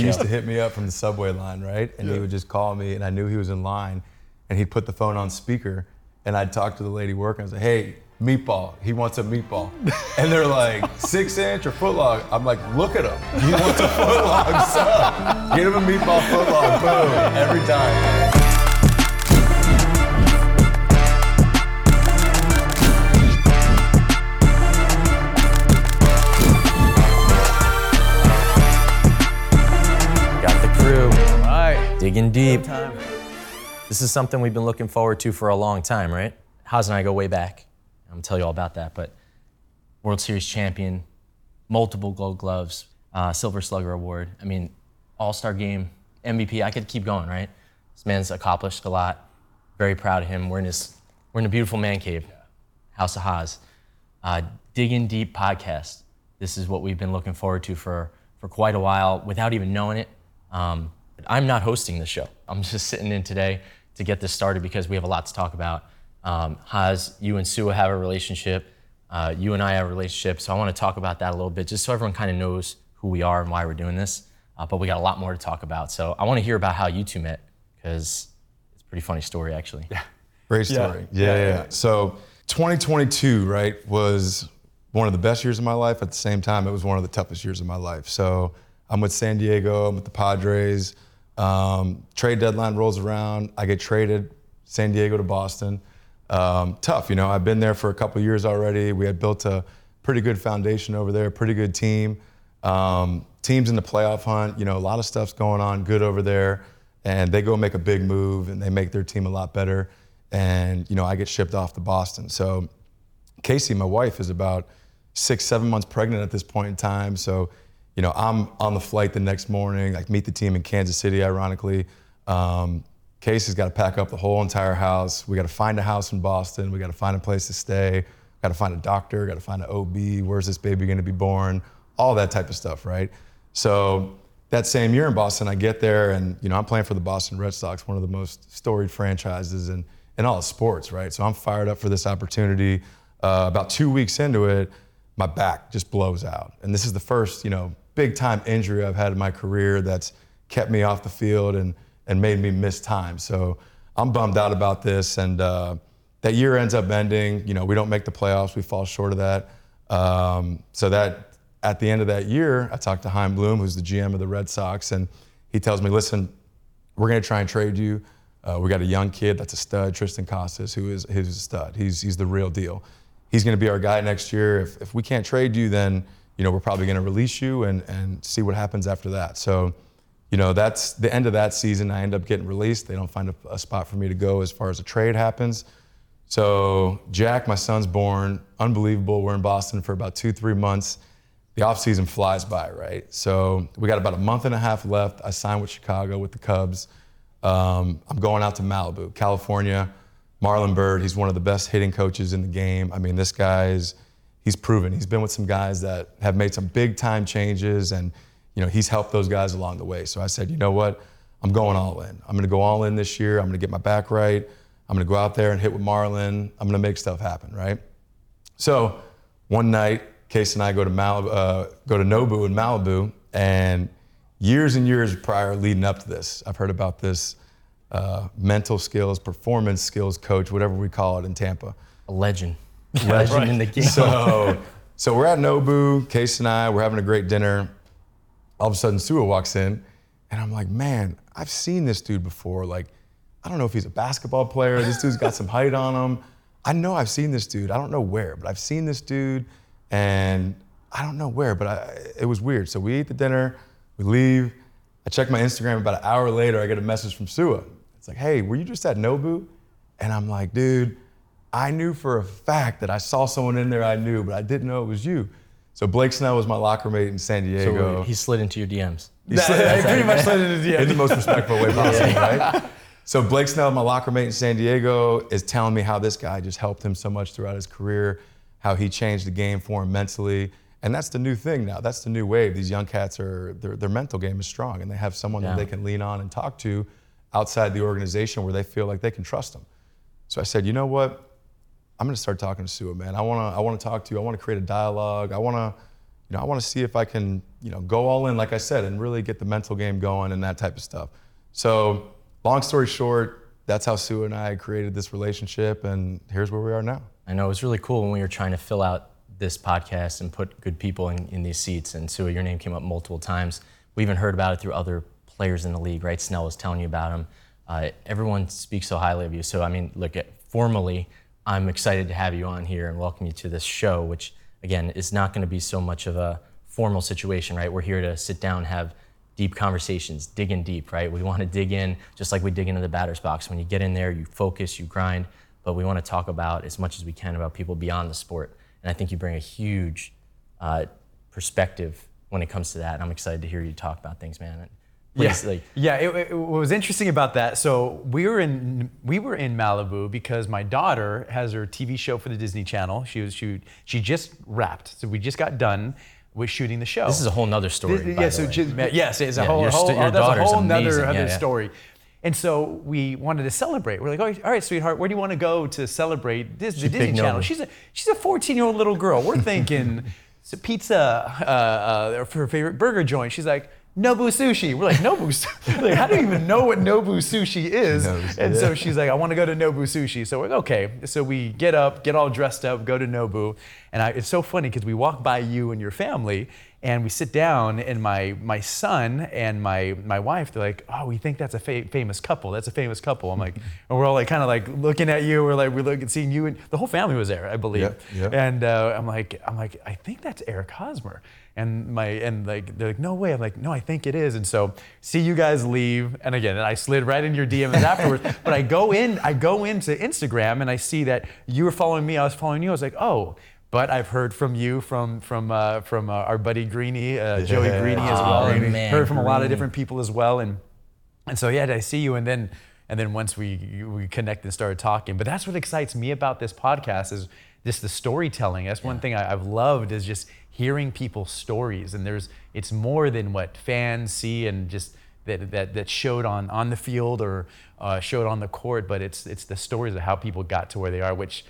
he used to hit me up from the subway line, right? And he would just call me, and I knew he was in line, and he'd put the phone on speaker, and I'd talk to the lady working. I was like, "Hey, meatball. He wants a meatball," and they're like, six inch or foot long. I'm like, "Look at him. He wants a foot long sub. Get him a meatball foot long. Boom, every time." Digging deep. This is something we've been looking forward to for a long time, right? Haas and I go way back. I'm gonna tell you all about that. But World Series champion, multiple Gold Gloves, uh, Silver Slugger Award. I mean, All Star Game, MVP. I could keep going, right? This man's accomplished a lot. Very proud of him. We're in his, we're in a beautiful man cave, House of Haas. Uh, Digging Deep podcast. This is what we've been looking forward to for for quite a while, without even knowing it. Um, I'm not hosting the show. I'm just sitting in today to get this started because we have a lot to talk about. Um, Haz, you and Sue have a relationship. Uh, you and I have a relationship. So I want to talk about that a little bit, just so everyone kind of knows who we are and why we're doing this. Uh, but we got a lot more to talk about. So I want to hear about how you two met because it's a pretty funny story, actually. Yeah. Great Yeah. story. Yeah, Yeah, yeah. yeah. So 2022, right, was one of the best years of my life. At the same time, it was one of the toughest years of my life. So I'm with San Diego. I'm with the Padres. Um, trade deadline rolls around. I get traded, San Diego to Boston. Um, tough, you know. I've been there for a couple years already. We had built a pretty good foundation over there, pretty good team. Um, teams in the playoff hunt. You know, a lot of stuff's going on good over there, and they go make a big move and they make their team a lot better. And you know, I get shipped off to Boston. So Casey, my wife, is about six, seven months pregnant at this point in time. So, you know, I'm on the flight the next morning. I meet the team in Kansas City, ironically. Um, Casey's got to pack up the whole entire house. We got to find a house in Boston. We got to find a place to stay. Got to find a doctor. Got to find an OB. Where's this baby going to be born? All that type of stuff, right? So that same year in Boston, I get there and you know I'm playing for the Boston Red Sox, one of the most storied franchises in, in all of sports, right? So I'm fired up for this opportunity. Uh, about two weeks into it, my back just blows out, and this is the first you know big time injury I've had in my career that's kept me off the field and and made me miss time. So I'm bummed out about this, and uh, that year ends up ending. You know we don't make the playoffs, we fall short of that. Um, so that at the end of that year, I talked to Chaim Bloom, who's the GM of the Red Sox, and he tells me, listen, we're going to try and trade you. Uh, we got a young kid that's a stud, Triston Casas, who is who's a stud. He's, he's the real deal. He's going to be our guy next year. If, if we can't trade you, then you know we're probably going to release you and, and see what happens after that. So, you know, that's the end of that season. I end up getting released. They don't find a, a spot for me to go as far as a trade happens. So Jack, my son's born. Unbelievable. We're in Boston for about two, three months. The offseason flies by, right? So we got about a month and a half left. I signed with Chicago with the Cubs. Um, I'm going out to Malibu, California. Marlon Byrd, he's one of the best hitting coaches in the game. I mean, this guy's he's proven. He's been with some guys that have made some big time changes, and you know he's helped those guys along the way. So I said, you know what? I'm going all in. I'm going to go all in this year. I'm going to get my back right. I'm going to go out there and hit with Marlon. I'm going to make stuff happen, right? So one night, Case and I go to Malibu, uh, go to Nobu in Malibu, and years and years prior, leading up to this, I've heard about this uh, mental skills, performance skills coach, whatever we call it in Tampa. A legend. Legend in the game. So, so we're at Nobu, Case and I, we're having a great dinner. All of a sudden, Su'a walks in, and I'm like, man, I've seen this dude before. Like, I don't know if he's a basketball player. This dude's got some height on him. I know I've seen this dude. I don't know where, but I've seen this dude, and I don't know where, but I, it was weird. So we eat the dinner, we leave. I check my Instagram. About an hour later, I get a message from Su'a. It's like, hey, were you just at Nobu? And I'm like, dude, I knew for a fact that I saw someone in there I knew, but I didn't know it was you. So Blake Snell was my locker mate in San Diego. So he slid into your DMs. He slid- That- pretty much slid into the in the most respectful way possible, right? So Blake Snell, my locker mate in San Diego, is telling me how this guy just helped him so much throughout his career, how he changed the game for him mentally. And that's the new thing now. That's the new wave. These young cats are their, their mental game is strong and they have someone Yeah. that they can lean on and talk to outside the organization where they feel like they can trust them. So I said, you know what? I'm gonna start talking to Su'a, man. I wanna I wanna talk to you. I wanna create a dialogue. I wanna, you know, I want to see if I can, you know, go all in, like I said, and really get the mental game going and that type of stuff. So, long story short, that's how Sue and I created this relationship, and here's where we are now. I know it was really cool when we were trying to fill out this podcast and put good people in, in these seats. And Sue, your name came up multiple times. We even heard about it through other players in the league, right? Snell was telling you about him. Uh, everyone speaks so highly of you. So, I mean, look, at, formally, I'm excited to have you on here and welcome you to this show, which, again, is not going to be so much of a formal situation, right? We're here to sit down, have deep conversations, dig in deep, right? We want to dig in just like we dig into the batter's box. When you get in there, you focus, you grind, but we want to talk about as much as we can about people beyond the sport. And I think you bring a huge uh, perspective when it comes to that. And I'm excited to hear you talk about things, man. Please, yeah, like, yeah. It, it, what was interesting about that? So we were in we were in Malibu because my daughter has her TV show for the Disney Channel. She was she she just wrapped, so we just got done with shooting the show. This is a whole nother story. This, yeah, so just, yes, it's a Yeah, whole, your whole your oh, that's a whole nother other Yeah, yeah. story. And so we wanted to celebrate. We're like, oh, all right, sweetheart, where do you want to go to celebrate this, the Disney Channel? She's a she's a 14 year old little girl. We're thinking it's a pizza uh, uh, her favorite burger joint. She's like. Nobu sushi. We're like Nobu. Su-" like, how do you even know what Nobu sushi is? knows, and so she's like, I want to go to Nobu sushi. So we're like, okay. So we get up, get all dressed up, go to Nobu, and I, it's so funny because we walk by you and your family, and we sit down, and my my son and my my wife, they're like, oh, we think that's a fa- famous couple. That's a famous couple. I'm like, and we're all like kind of like looking at you. We're like, we look at seeing you, and the whole family was there, I believe. Yep, yep. And uh, I'm like, I'm like, I think that's Eric Hosmer. And my and like they're like, no way. I'm like, no, I think it is. And so see you guys leave. And again, and I slid right into your DMs afterwards. but I go in, I go into Instagram and I see that you were following me. I was following you. I was like, oh. But I've heard from you, from from uh, from uh, our buddy Greeny, uh, Joey Yeah. Greeny as Oh, well. and man, heard from a lot of different people as well. And and so yeah, I see you, and then and then once we we connected and started talking. But that's what excites me about this podcast is just the storytelling. That's one thing I, I've loved is just hearing people's stories. And there's it's more than what fans see and just that that, that showed on on the field or uh, showed on the court. But it's it's the stories of how people got to where they are, which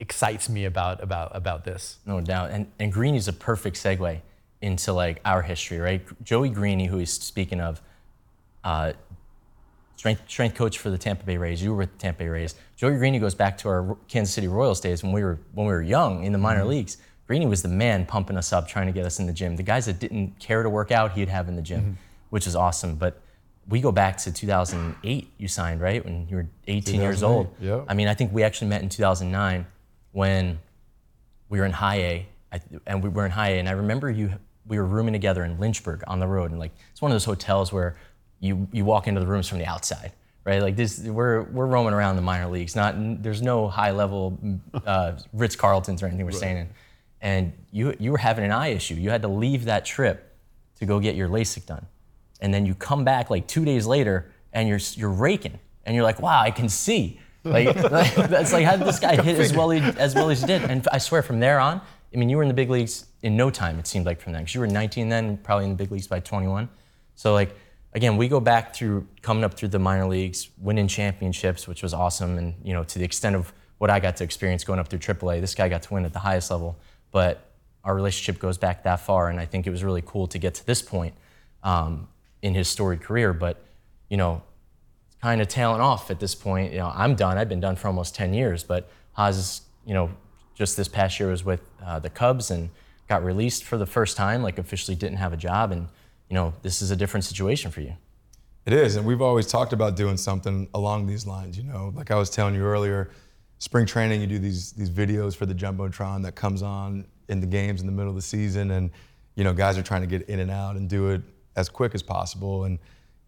excites me about about about this. No doubt. And, and Greeny's a perfect segue into like our history, right? Joey Greeny, who he's speaking of, uh, strength, strength coach for the Tampa Bay Rays. You were with the Tampa Bay Rays. Joey Greeny goes back to our Kansas City Royals days when we were when we were young in the minor leagues. Greeny was the man pumping us up, trying to get us in the gym. The guys that didn't care to work out, he'd have in the gym, which is awesome. But we go back to 2008. You signed right when you were 18 years old. 2008, yep. I mean, I think we actually met in 2009 when we were in high A, I, and we were in high A, and I remember you. We were rooming together in Lynchburg on the road, and like it's one of those hotels where you you walk into the rooms from the outside, right? Like this, we're we're roaming around the minor leagues. Not there's no high level uh, Ritz Carltons or anything we're staying in, and you you were having an eye issue. You had to leave that trip to go get your LASIK done, and then you come back like two days later, and you're you're raking, and you're like, wow, I can see. Like, like, that's like how did this guy hit as well he, as well as he did? And I swear from there on, I mean, you were in the big leagues in no time. It seemed like from then, because you were 19 then, probably in the big leagues by 21. So like again, we go back through coming up through the minor leagues, winning championships, which was awesome, and you know to the extent of what I got to experience going up through AAA, this guy got to win at the highest level. But our relationship goes back that far, and I think it was really cool to get to this point um, in his storied career. But you know, kind of tailing off at this point. You know, I'm done. I've been done for almost 10 years, but Haas, you know, just this past year was with uh, the Cubs and got released for the first time, like officially didn't have a job. And, you know, this is a different situation for you. It is, and we've always talked about doing something along these lines. You know, like I was telling you earlier, spring training, you do these these videos for the jumbotron that comes on in the games in the middle of the season, and you know, guys are trying to get in and out and do it as quick as possible. And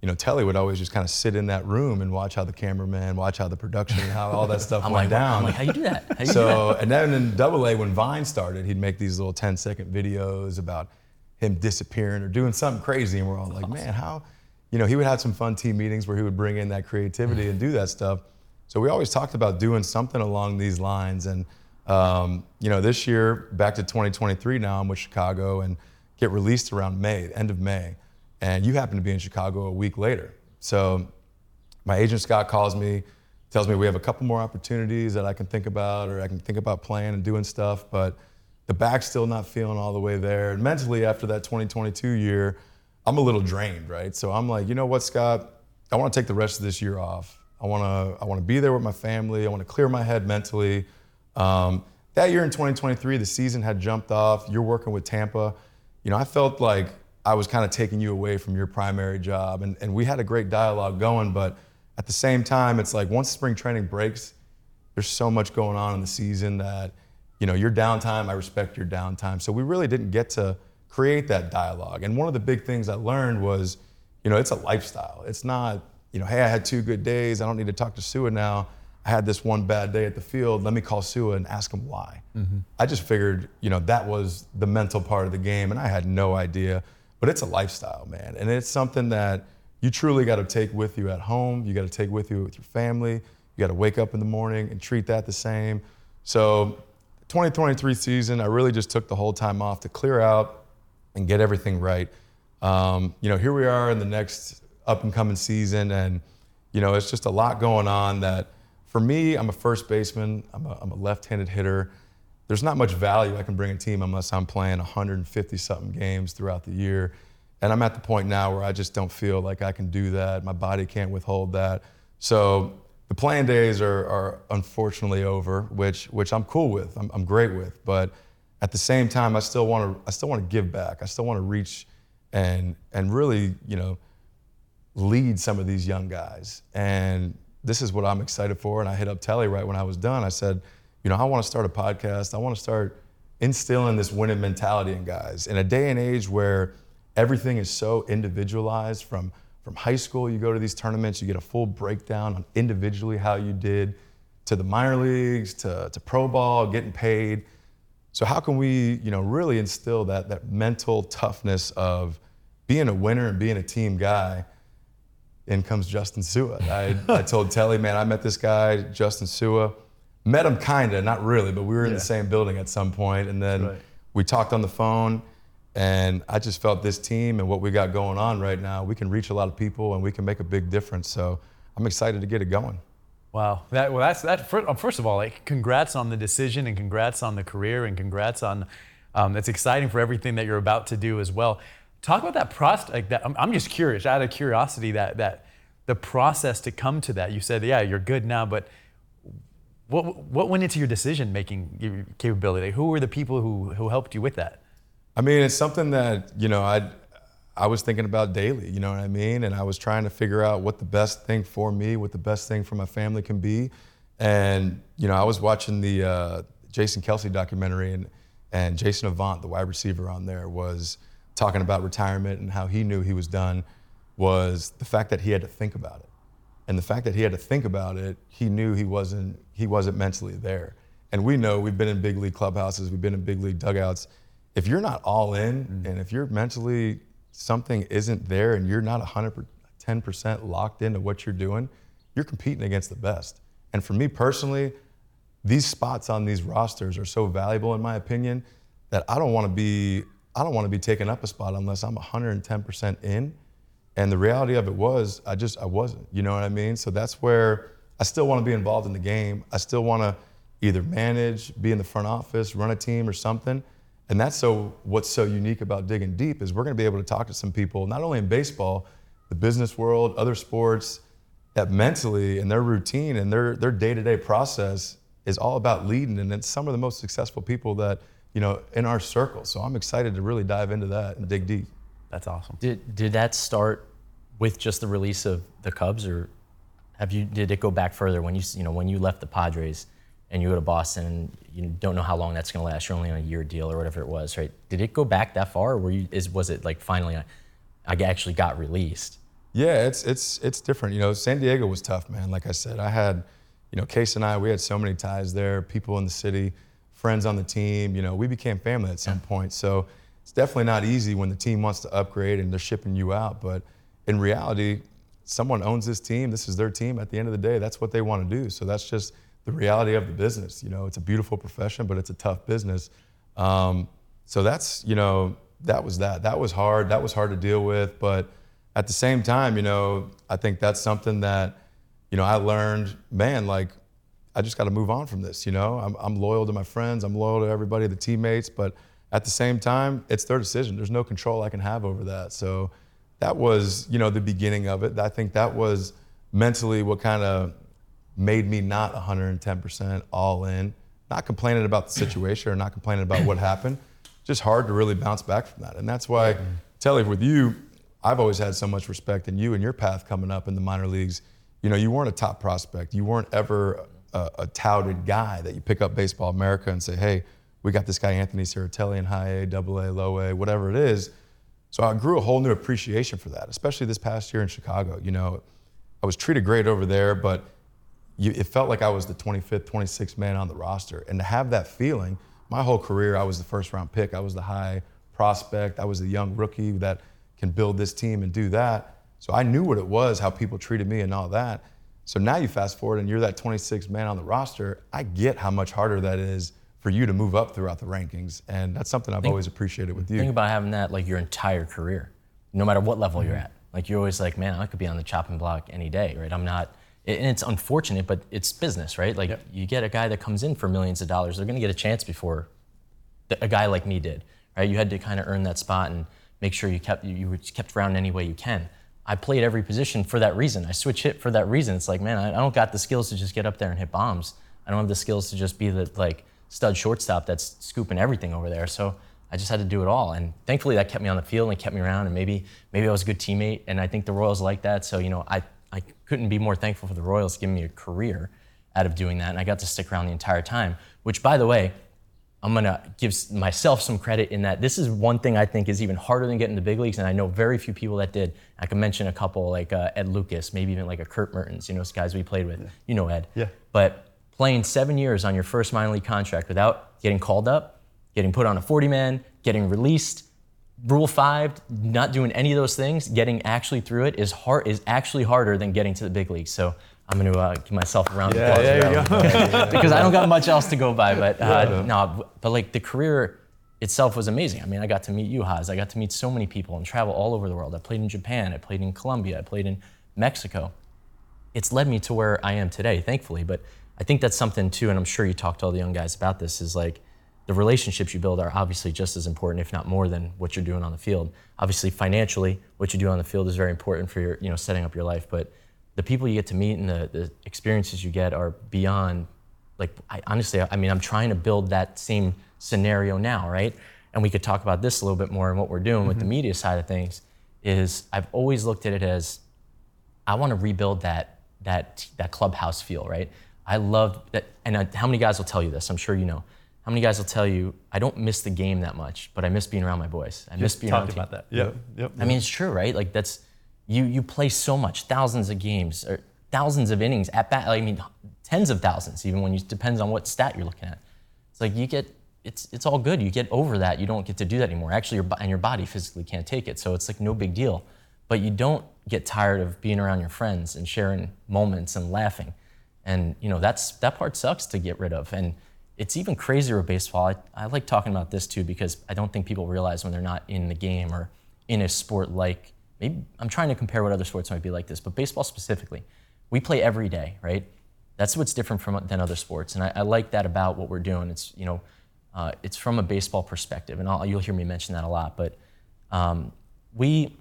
you know, Telly would always just kind of sit in that room and watch how the cameraman, watch how the production, how all that stuff went like, down. I'm like, how you do that? How you do that? So, and then in Double A, when Vine started, he'd make these little 10 second videos about him disappearing or doing something crazy. And we're all like, man, how? You know, he would have some fun team meetings where he would bring in that creativity and do that stuff. So we always talked about doing something along these lines. And, um, you know, this year, back to 2023 now, I'm with Chicago and get released around May, end of May. And you happen to be in Chicago a week later. So my agent Scott calls me, tells me we have a couple more opportunities that I can think about, or I can think about playing and doing stuff. But the back's still not feeling all the way there. And mentally, after that 2022 year, I'm a little drained, right? So I'm like, you know what, Scott? I want to take the rest of this year off. I want to I want to be there with my family. I want to clear my head mentally. Um, that year in 2023, the season had jumped off. You're working with Tampa. You know, I felt like I was kind of taking you away from your primary job, and, and we had a great dialogue going. But at the same time, it's like once spring training breaks, there's so much going on in the season that you know your downtime. I respect your downtime. So we really didn't get to create that dialogue. And one of the big things I learned was, you know, it's a lifestyle. It's not, you know, hey, I had two good days. I don't need to talk to Su'a now. I had this one bad day at the field. Let me call Su'a and ask him why. Mm-hmm. I just figured, you know, that was the mental part of the game, and I had no idea. But it's a lifestyle, man, and it's something that you truly got to take with you at home. You got to take with you with your family. You got to wake up in the morning and treat that the same. So, 2023 season, I really just took the whole time off to clear out and get everything right. Um, you know, here we are in the next up and coming season, and you know, it's just a lot going on. That for me, I'm a first baseman. I'm a, I'm a left-handed hitter. There's not much value I can bring a team unless I'm playing 150 something games throughout the year. And I'm at the point now where I just don't feel like I can do that. My body can't withhold that. So the playing days are, are unfortunately over, which which I'm cool with. I'm, I'm great with. But at the same time, I still want to I still want to give back. I still want to reach and and really you know lead some of these young guys. And this is what I'm excited for. And I hit up Telly right when I was done. I said, you know, I want to start a podcast. I want to start instilling this winning mentality in guys in a day and age where everything is so individualized from from high school you go to these tournaments you get a full breakdown on individually how you did to the minor leagues to, to pro ball getting paid. So how can we you know really instill that that mental toughness of being a winner and being a team guy? In comes Justin Su'a. I, I told telly man i met this guy Justin Su'a. Met him kinda not really but we were in Yeah. the same building at some point and then Right. we talked on the phone and I just felt this team and what we got going on right now, we can reach a lot of people and we can make a big difference. So I'm excited to get it going. Wow. That well, that's that. uh, First of all, like, congrats on the decision, and congrats on the career, and congrats on. Um, it's exciting for everything that you're about to do as well. Talk about that process. Like that, I'm, I'm just curious, out of curiosity, that that the process to come to that. You said, yeah, you're good now, but what what went into your decision making capability? Who were the people who who helped you with that? I mean, it's something that, you know, I I was thinking about daily, you know what I mean? And I was trying to figure out what the best thing for me, what the best thing for my family can be. And, you know, I was watching the uh, Jason Kelce documentary and, and Jason Avant, the wide receiver on there, was talking about retirement and how he knew he was done was the fact that he had to think about it. And the fact that he had to think about it, he knew he wasn't he wasn't mentally there. And we know we've been in big league clubhouses, we've been in big league dugouts. If you're not all in, mm. and if you're mentally something isn't there, and you're not 110% locked into what you're doing, you're competing against the best. And for me personally, these spots on these rosters are so valuable in my opinion that I don't want to be I don't want to be taking up a spot unless I'm 110% in. And the reality of it was I just I wasn't. You know what I mean? So that's where I still want to be involved in the game. I still want to either manage, be in the front office, run a team or something. And that's so what's so unique about digging deep is we're going to be able to talk to some people not only in baseball, the business world, other sports that mentally and their routine and their their day-to-day process is all about leading. And it's some of the most successful people that you know in our circle. So i'm excited to really dive into that and dig deep. That's awesome. Did did that start with just the release of the Cubs, or have you did it go back further when you you know when you left the Padres and you go to Boston and you don't know how long that's going to last? You're only on a year deal or whatever it was, right? Did it go back that far, or were you is was it like finally uh, I, I actually got released? yeah it's it's it's different. You know san diego was tough man. Like i said i had you know case and i we had so many ties there people in the city friends on the team you know we became family at some point. So it's definitely not easy when the team wants to upgrade and they're shipping you out but in reality someone owns this team. This is their team. At the end of the day that's what they want to do. So that's just the reality of the business you know it's a beautiful profession but it's a tough business um, so that's you know that was that that was hard that was hard to deal with but at the same time you know i think that's something that you know i learned man like I just got to move on from this. You know, I'm, I'm loyal to my friends, I'm loyal to everybody, the teammates, but at the same time, it's their decision. There's no control I can have over that. So that was, you know, the beginning of it. I think that was mentally what kind of made me not 110% all in. Not complaining about the situation or not complaining about what happened. Just hard to really bounce back from that. And that's why, Telly, with you, I've always had so much respect in you and your path coming up in the minor leagues. You know, you weren't a top prospect. You weren't ever a, a touted guy that you pick up Baseball America and say, hey, we got this guy Anthony Seratelli in high A, double A, low A, whatever it is. So I grew a whole new appreciation for that, especially this past year in Chicago. You know, I was treated great over there, but you, it felt like I was the 25th, 26th man on the roster. And to have that feeling, my whole career, I was the first round pick. I was the high prospect. I was the young rookie that can build this team and do that. So I knew what it was, how people treated me and all that. So now you fast forward and you're that 26th man on the roster. I get how much harder that is for you to move up throughout the rankings. And that's something I've Think- always appreciated with you. Think about having that like your entire career, no matter what level you're mm-hmm. at. Like you're always like, man, I could be on the chopping block any day, right? I'm not, and it's unfortunate, but it's business, right? Like you get a guy that comes in for millions of dollars, they're gonna get a chance before a guy like me did, right? You had to kind of earn that spot and make sure you kept you were kept around any way you can. I played every position for that reason. I switch hit for that reason. It's like, man, I, don't got the skills to just get up there and hit bombs. I don't have the skills to just be the like stud shortstop that's scooping everything over there. So I just had to do it all. And thankfully that kept me on the field and kept me around and maybe maybe I was a good teammate and I think the Royals like that. So, you know, I couldn't be more thankful for the Royals giving me a career out of doing that. And I got to stick around the entire time, which by the way, I'm gonna give myself some credit in that this is one thing I think is even harder than getting to big leagues, and I know very few people that did. I can mention a couple like uh, Ed Lucas, maybe even like a Kurt Mertins, you know, guys we played with. You know Ed. Yeah. But playing seven years on your first minor league contract without getting called up, getting put on a 40 man, getting released, Rule Five, not doing any of those things, getting actually through it is hard is actually harder than getting to the big leagues. So I'm going to uh, give myself a round of Yeah, applause. there for that one because I don't got much else to go by. But uh, no, but like the career itself was amazing. I mean, I got to meet you, Haz. I got to meet so many people and travel all over the world. I played in Japan. I played in Colombia. I played in Mexico. It's led me to where I am today, thankfully. But I think that's something too, and I'm sure you talked to all the young guys about this. Is like the relationships you build are obviously just as important, if not more, than what you're doing on the field. Obviously, financially, what you do on the field is very important for your, you know, setting up your life. But the people you get to meet and the, the experiences you get are beyond like I, honestly i mean i'm trying to build that same scenario now right and we could talk about this a little bit more and what we're doing with the mm-hmm. media side of things is i've always looked at it as i want to rebuild that that that clubhouse feel right i love that and I, how many guys will tell you this i'm sure you know how many guys will tell you i don't miss the game that much but i miss being around my boys i miss being around Talked team. about that. Yep. Yep. I mean, it's true, right? Like that's you you play so much, thousands of games or thousands of innings at bat. I mean, tens of thousands, even when you depends on what stat you're looking at. It's like you get it's it's all good. You get over that. You don't get to do that anymore. Actually, your and your body physically can't take it. So it's like no big deal. But you don't get tired of being around your friends and sharing moments and laughing. And you know that's that part sucks to get rid of. And it's even crazier with baseball. I, I like talking about this too because I don't think people realize when they're not in the game or in a sport like maybe I'm trying to compare what other sports might be like this, but baseball specifically, we play every day, right? That's what's different from than other sports, and I, I like that about what we're doing. It's you know, uh, it's from a baseball perspective, and I'll, you'll hear me mention that a lot. But um, we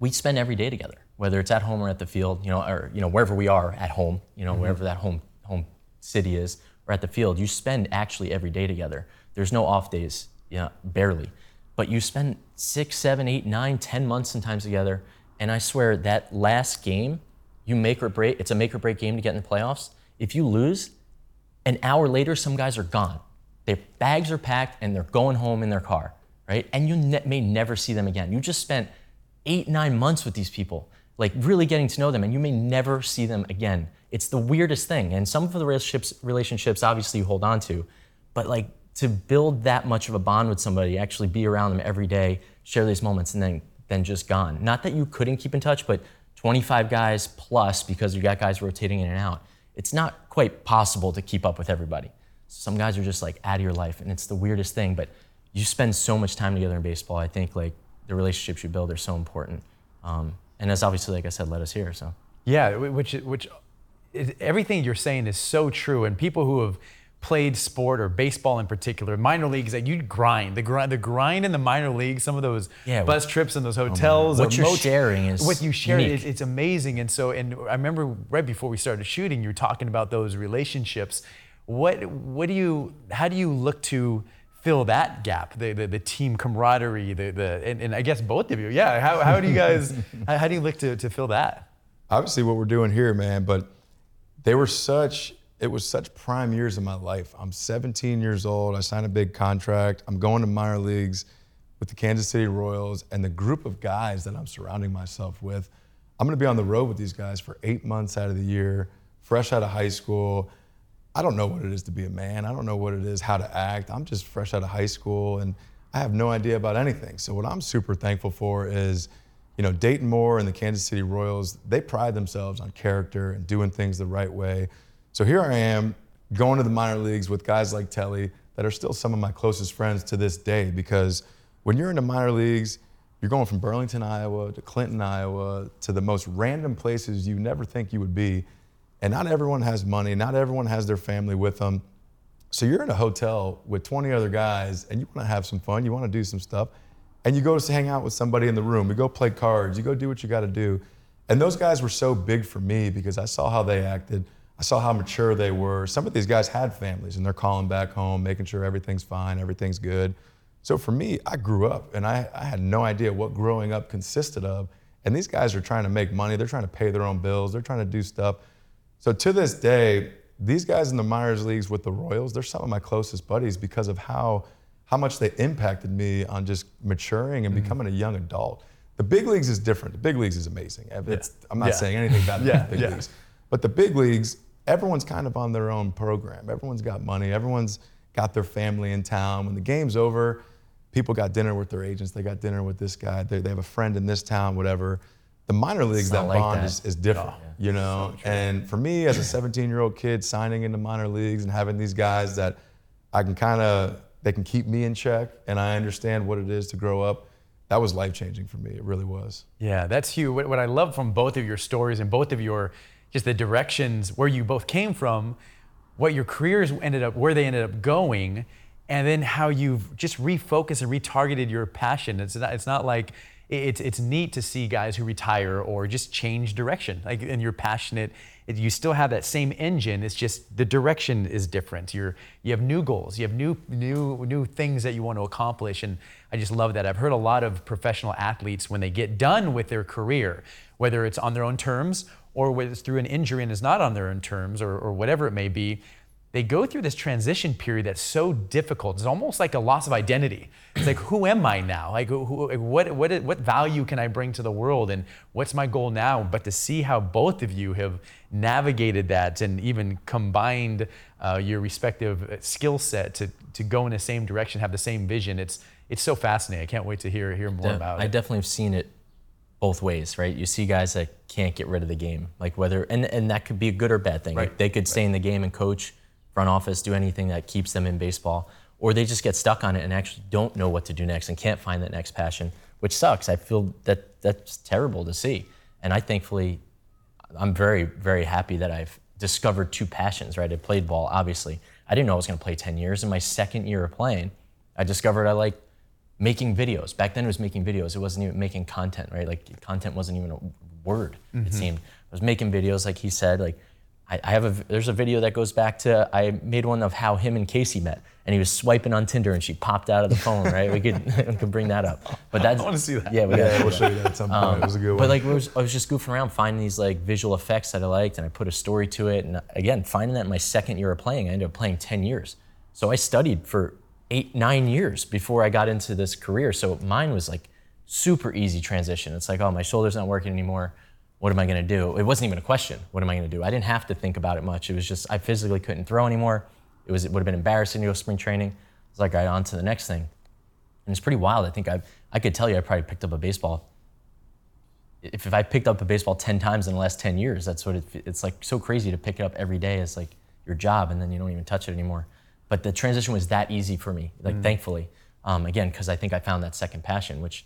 we spend every day together, whether it's at home or at the field, you know, or you know wherever we are at home, you know, wherever that home home city is, or at the field. You spend actually every day together. There's no off days, yeah, barely, but you spend six, seven, eight, nine, ten months sometimes together. And I swear that last game, you make or break. It's a make or break game to get in the playoffs. If you lose, an hour later, some guys are gone. Their bags are packed and they're going home in their car, right? And you ne- may never see them again. You just spent eight, nine months with these people, like really getting to know them, and you may never see them again. It's the weirdest thing. And some of the relationships, relationships obviously you hold on to, but like to build that much of a bond with somebody, actually be around them every day, share these moments, and then then just gone. Not that you couldn't keep in touch, but 25 guys plus because you got guys rotating in and out. It's not quite possible to keep up with everybody. Some guys are just like out of your life, and it's the weirdest thing. But you spend so much time together in baseball. I think like the relationships you build are so important. Um, and as obviously, like I said, led us here. So Yeah, which which everything you're saying is so true. And people who have played sport or baseball in particular, minor leagues, that you grind the grind, the grind in the minor leagues. Some of those Yeah. bus trips and those oh hotels. What you're sharing is what you share. Is, it's amazing. And so, and I remember right before we started shooting, you were talking about those relationships. What what do you? How do you look to? Fill that gap, the, the, the team camaraderie, the, the and, and I guess both of you, yeah. How, how do you guys, how, how do you look to, to fill that? obviously what we're doing here, man, but they were such it was such prime years of my life. I'm 17 years old. I signed a big contract. I'm going to minor leagues with the Kansas City Royals and the group of guys that I'm surrounding myself with. I'm going to be on the road with these guys for 8 months out of the year, fresh out of high school. I don't know what it is to be a man. I don't know what it is how to act. I'm just fresh out of high school and I have no idea about anything. So what I'm super thankful for is you know, Dayton Moore and the Kansas City Royals, they pride themselves on character and doing things the right way. So here I am going to the minor leagues with guys like Telly that are still some of my closest friends to this day because when you're in the minor leagues, you're going from Burlington, Iowa to Clinton, Iowa to the most random places you never think you would be. And not everyone has money, not everyone has their family with them. So you're in a hotel with 20 other guys and you want to have some fun, you want to do some stuff, and you go to hang out with somebody in the room, you go play cards, you go do what you got to do. And those guys were so big for me because I saw how they acted, I saw how mature they were. Some of these guys had families and they're calling back home, making sure everything's fine, everything's good. So for me, I grew up and I, I had no idea what growing up consisted of. And these guys are trying to make money, they're trying to pay their own bills, they're trying to do stuff. So to this day, these guys in the minor leagues with the Royals, they're some of my closest buddies because of how how much they impacted me on just maturing and mm-hmm. becoming a young adult. The big leagues is different. The big leagues is amazing. It's, I'm not Yeah. saying anything bad about Yeah, the big yeah. leagues, but the big leagues, everyone's kind of on their own program. Everyone's got money. Everyone's got their family in town. When the game's over, people got dinner with their agents. They got dinner with this guy. They, they have a friend in this town, whatever. The minor leagues, that like bond that. Is, is different, you know. and for me, as a 17-year-old kid signing into minor leagues and having these guys that I can kind of they can keep me in check, and I understand what it is to grow up. That was life changing for me. It really was. Yeah, that's huge. What, what I love from both of your stories and both of your just the directions where you both came from, what your careers ended up, where they ended up going, and then how you've just refocused and retargeted your passion. It's not, it's not like it's it's neat to see guys who retire or just change direction. Like and you're passionate, you still have that same engine. It's just the direction is different. You're you have new goals, you have new new new things that you want to accomplish, and I just love that. I've heard a lot of professional athletes when they get done with their career, whether it's on their own terms or whether it's through an injury and is not on their own terms or, or whatever it may be, they go through this transition period that's so difficult. It's almost like a loss of identity. It's like, who am I now? Like, who, like, what, what, what value can I bring to the world? And what's my goal now? But to see how both of you have navigated that and even combined uh, your respective skill set to, to go in the same direction, have the same vision, it's, it's so fascinating. I can't wait to hear, hear more about I it. I definitely have seen it both ways, right? You see guys that can't get rid of the game, like whether, and, and that could be a good or bad thing. Right, Like they could stay in the game and coach, front office, do anything that keeps them in baseball, or they just get stuck on it and actually don't know what to do next and can't find that next passion, which sucks. I feel that that's terrible to see. And I thankfully, I'm very, very happy that I've discovered two passions, right? I played ball, obviously. I didn't know I was going to play 10 years. In my second year of playing, I discovered I like making videos. Back then it was making videos. It wasn't even making content, right? Like content wasn't even a word, it mm-hmm. seemed. I was making videos, like he said, like I, I have a, there's a video that goes back to, I made one of how him and Casey met and he was swiping on Tinder and she popped out of the phone, right? We could, we could bring that up. But that's, I wanna see that. Yeah, we yeah, we'll show you that at some point. Um, it was a good one. But like, was, I was just goofing around, finding these like visual effects that I liked, and I put a story to it. And again, finding that in my second year of playing, I ended up playing 10 years. So I studied for eight, nine years before I got into this career. So mine was like super easy transition. It's like, oh, my shoulder's not working anymore. What am I gonna do? It wasn't even a question. What am I gonna do? I didn't have to think about it much. It was just I physically couldn't throw anymore. It was it would have been embarrassing to go spring training. It's like, all right, on to the next thing. And it's pretty wild. I think I I could tell you I probably picked up a baseball if, if I picked up a baseball 10 times in the last 10 years, that's what it, it's like so crazy to pick it up every day as like your job and then you don't even touch it anymore. But the transition was that easy for me, like thankfully. Um, again, because I think I found that second passion, which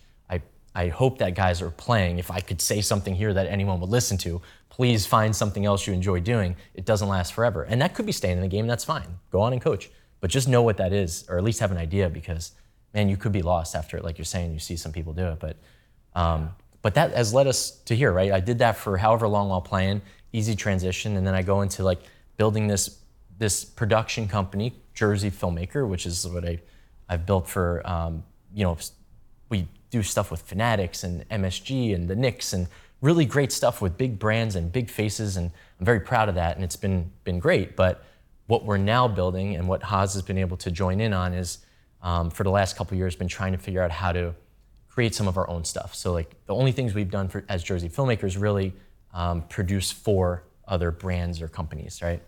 I hope that guys are playing. If I could say something here that anyone would listen to, please find something else you enjoy doing. It doesn't last forever. And that could be staying in the game, that's fine. Go on and coach. But just know what that is, or at least have an idea because, man, you could be lost after, it. like you're saying, you see some people do it. But, um, but that has led us to here, right? I did that for however long while playing, easy transition. And then I go into like building this, this production company, Jersey Filmmaker, which is what I, I've built for, um, you know, we do stuff with Fanatics and MSG and the Knicks and really great stuff with big brands and big faces, and I'm very proud of that, and it's been been great. But what we're now building and what Haas has been able to join in on is, um, for the last couple years, been trying to figure out how to create some of our own stuff. So like the only things we've done for, as Jersey filmmakers really um, produce for other brands or companies, right?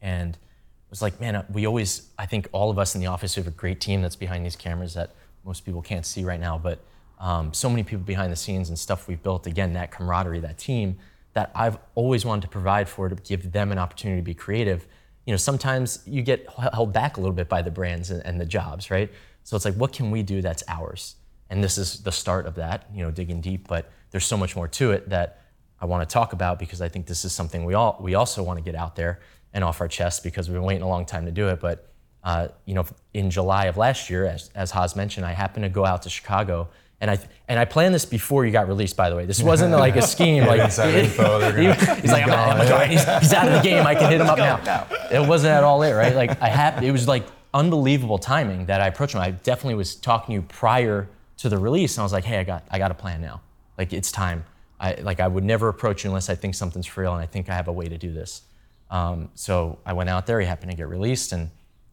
And it was like, man, we always, I think all of us in the office have a great team that's behind these cameras that most people can't see right now, but um, so many people behind the scenes and stuff we've built. Again, that camaraderie, that team that I've always wanted to provide for to give them an opportunity to be creative. You know, sometimes you get held back a little bit by the brands and, and the jobs, right? So it's like, what can we do that's ours? And this is the start of that. You know, digging deep, but there's so much more to it that I want to talk about because I think this is something we all we also want to get out there and off our chest because we've been waiting a long time to do it. But uh, you know, in July of last year, as, as Haas mentioned, I happened to go out to Chicago and I and I planned this before you got released. By the way, this wasn't like a scheme. like inside info, gonna- he's like, I'm, I'm gonna he's, he's out of the game. I can hit him up now. It wasn't at all it, right? Like I had, it was like unbelievable timing that I approached him. I definitely was talking to you prior to the release, and I was like, hey, I got I got a plan now. Like it's time. I like I would never approach you unless I think something's for real, and I think I have a way to do this. Um, so I went out there. He happened to get released, and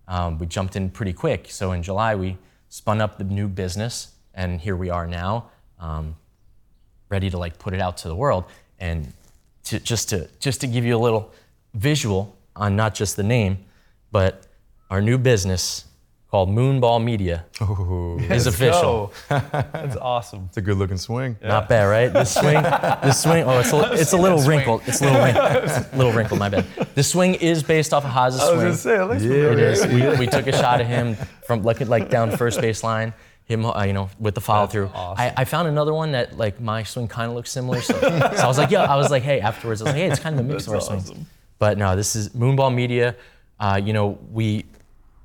um, we jumped in pretty quick. So in July, we spun up the new business and here we are now, um, ready to like put it out to the world. And to, just to just to give you a little visual on not just the name, but our new business called Moonball Media is official. That's awesome. It's a good looking swing. Not bad, right? This swing, the swing. Oh, it's a, it's a little wrinkled. It's a little wrinkled. little wrinkled. My bad. The swing is based off of Haas's I was swing. gonna say, it looks Yeah, familiar. It is. We, we took a shot of him from like like down the first baseline. Him, uh, you know, with the follow through. awesome. I, I found another one that like my swing kind of looks similar. So, so I was like, yeah. I was like, hey. Afterwards, I was like, hey, it's kind of a mix of our That's swings. awesome. But no, this is Moonball Media. Uh, you know, we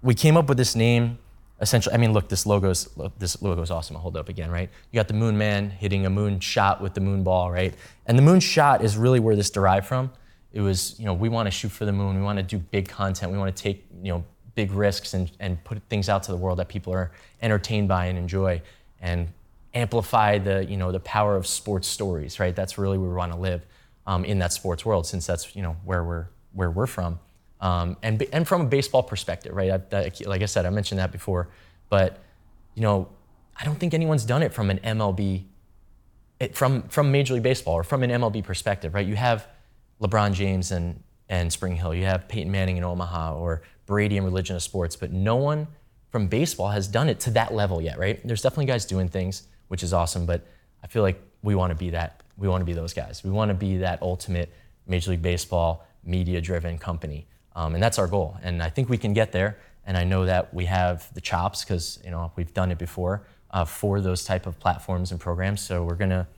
we came up with this name. Essentially, I mean, look, this logo's this logo's awesome. I'll hold it up again, right? You got the Moon Man hitting a moon shot with the moon ball, right? And the moon shot is really where this derived from. It was, you know, we want to shoot for the moon. We want to do big content. We want to take, you know, big risks and, and put things out to the world that people are entertained by and enjoy, and amplify the, you know, the power of sports stories, right? That's really where we want to live um, in that sports world, since that's, you know, where we're where we're from. Um, and, and from a baseball perspective, right? I, that, like I said, I mentioned that before, but you know, I don't think anyone's done it from an MLB, it, from from Major League Baseball or from an MLB perspective, right? You have LeBron James and and SpringHill, you have Peyton Manning in Omaha or Brady in Religion of Sports, but no one from baseball has done it to that level yet, right? There's definitely guys doing things, which is awesome, but I feel like we want to be that. We want to be those guys. We want to be that ultimate Major League Baseball media-driven company, um, and that's our goal. And I think we can get there. And I know that we have the chops because you know we've done it before uh, for those type of platforms and programs. So we're gonna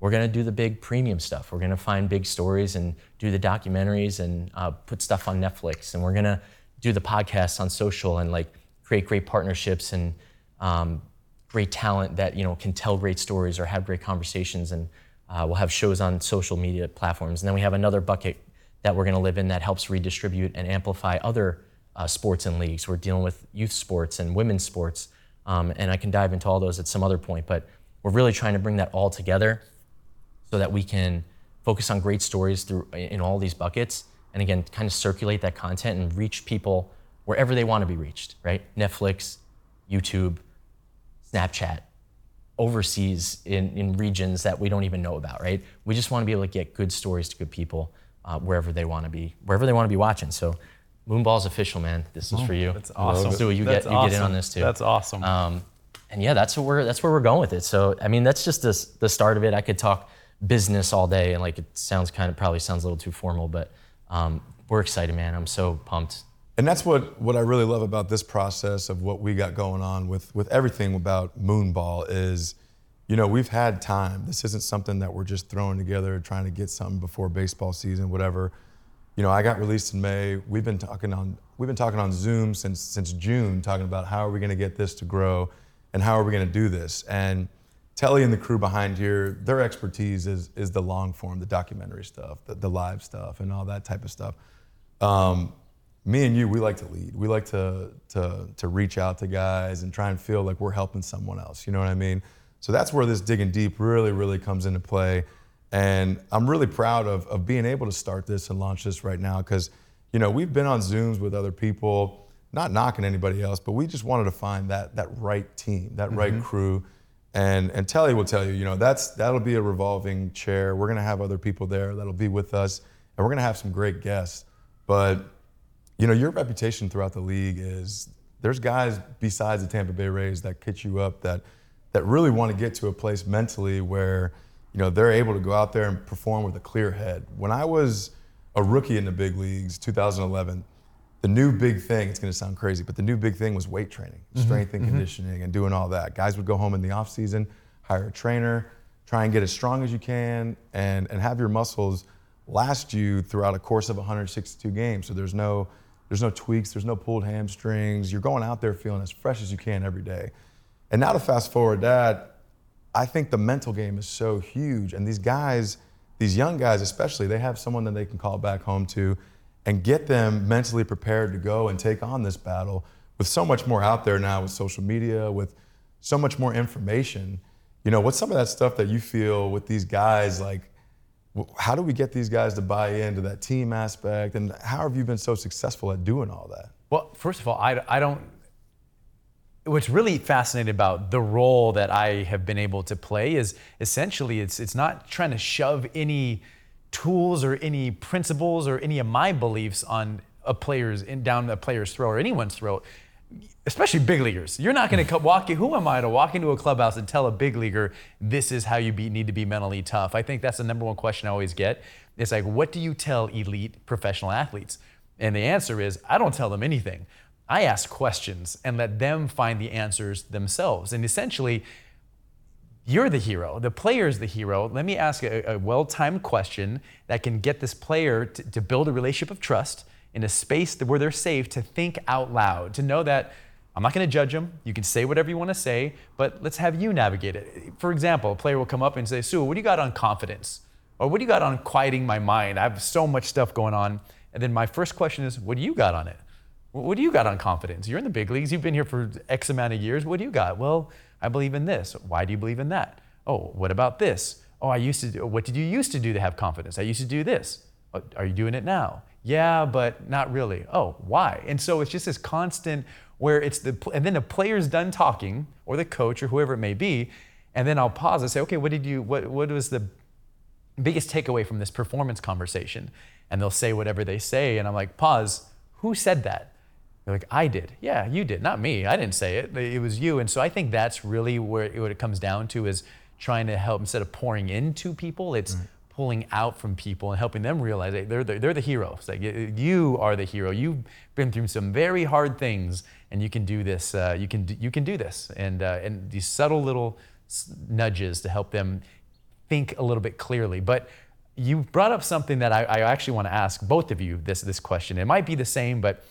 we're gonna do the big premium stuff. We're gonna find big stories and do the documentaries and uh, put stuff on Netflix. And we're gonna do the podcasts on social and like create great partnerships and um, great talent that you know can tell great stories or have great conversations. And uh, we'll have shows on social media platforms. And then we have another bucket that we're gonna live in that helps redistribute and amplify other uh, sports and leagues. We're dealing with youth sports and women's sports. Um, and I can dive into all those at some other point, but we're really trying to bring that all together so that we can focus on great stories through in all these buckets and again kind of circulate that content and reach people wherever they want to be reached right netflix youtube snapchat overseas in, in regions that we don't even know about right we just want to be able to get good stories to good people uh, wherever they want to be wherever they want to be watching so moonball's official man this is for you That's awesome. so you That's get you get in on this too That's awesome. um, and yeah, that's what we're that's where we're going with it. So I mean, that's just the the start of it. I could talk business all day, and like it sounds kind of probably sounds a little too formal, but um, we're excited, man. I'm so pumped. And that's what, what I really love about this process of what we got going on with, with everything about Moonball is you know, we've had time. This isn't something that we're just throwing together, trying to get something before baseball season, whatever. You know, I got released in May. We've been talking on we've been talking on Zoom since since June, talking about how are we going to get this to grow, and how are we going to do this. And Telly and the crew behind here, their expertise is is the long form, the documentary stuff, the, the live stuff, and all that type of stuff. Um, me and you, we like to lead. We like to to to reach out to guys and try and feel like we're helping someone else. You know what I mean? So that's where this digging deep really, really comes into play. And I'm really proud of, of being able to start this and launch this right now because, you know, we've been on Zooms with other people, not knocking anybody else, but we just wanted to find that that right team, that mm-hmm. right crew. And and Telly will tell you, you know, that's that'll be a revolving chair. We're gonna have other people there that'll be with us, and we're gonna have some great guests. But you know, your reputation throughout the league is there's guys besides the Tampa Bay Rays that catch you up that that really want to get to a place mentally where you know they're able to go out there and perform with a clear head. When I was a rookie in the big leagues, 2011, the new big thing, it's going to sound crazy, but the new big thing was weight training, mm-hmm. strength and mm-hmm. conditioning, and doing all that. Guys would go home in the off season, hire a trainer, try and get as strong as you can, and, and have your muscles last you throughout a course of 162 games. So there's no, there's no tweaks, there's no pulled hamstrings. You're going out there feeling as fresh as you can every day. And now to fast forward that, I think the mental game is so huge. And these guys, these young guys especially, they have someone that they can call back home to and get them mentally prepared to go and take on this battle with so much more out there now with social media, with so much more information. You know, what's some of that stuff that you feel with these guys like how do we get these guys to buy into that team aspect and how have you been so successful at doing all that well first of all i, I don't what's really fascinating about the role that I have been able to play is essentially it's it's not trying to shove any tools or any principles or any of my beliefs on a player's in, down a player's throat or anyone's throat especially big leaguers. You're not going to walk who am i to walk into a clubhouse and tell a big leaguer this is how you be, need to be mentally tough? I think that's the number one question i always get. It's like what do you tell elite professional athletes? And the answer is i don't tell them anything I ask questions and let them find the answers themselves. And essentially, you're the hero. The player is the hero. Let me ask a, a well timed question that can get this player to, to, build a relationship of trust in a space where they're safe to think out loud, to know that I'm not going to judge them. You can say whatever you want to say, but let's have you navigate it. For example, a player will come up and say, Sue, what do you got on confidence? Or what do you got on quieting my mind? I have so much stuff going on. And then my first question is, what do you got on it? What do you got on confidence? You're in the big leagues. You've been here for X amount of years. What do you got? Well, I believe in this. Why do you believe in that? Oh, what about this? Oh, I used to do, what did you used to do to have confidence? I used to do this. Oh, are you doing it now? Yeah, but not really. Oh, why? And so it's just this constant where it's the, and then the player's done talking, or the coach, or whoever it may be, and then I'll pause and say, okay, what did you, what, what was the biggest takeaway from this performance conversation? And they'll say whatever they say, and I'm like, pause, who said that? They're like, I did. Yeah, you did, not me. I didn't say it. It was you. And so I think that's really where what it comes down to is trying to help instead of pouring into people, it's right. pulling out from people and helping them realize that they're the, they're the heroes. Like you are the hero. You've been through some very hard things, and you can do this. Uh, you can you can do this. And uh, and these subtle little nudges to help them think a little bit clearly. But you brought up something that I, I actually want to ask both of you this this question. It might be the same, but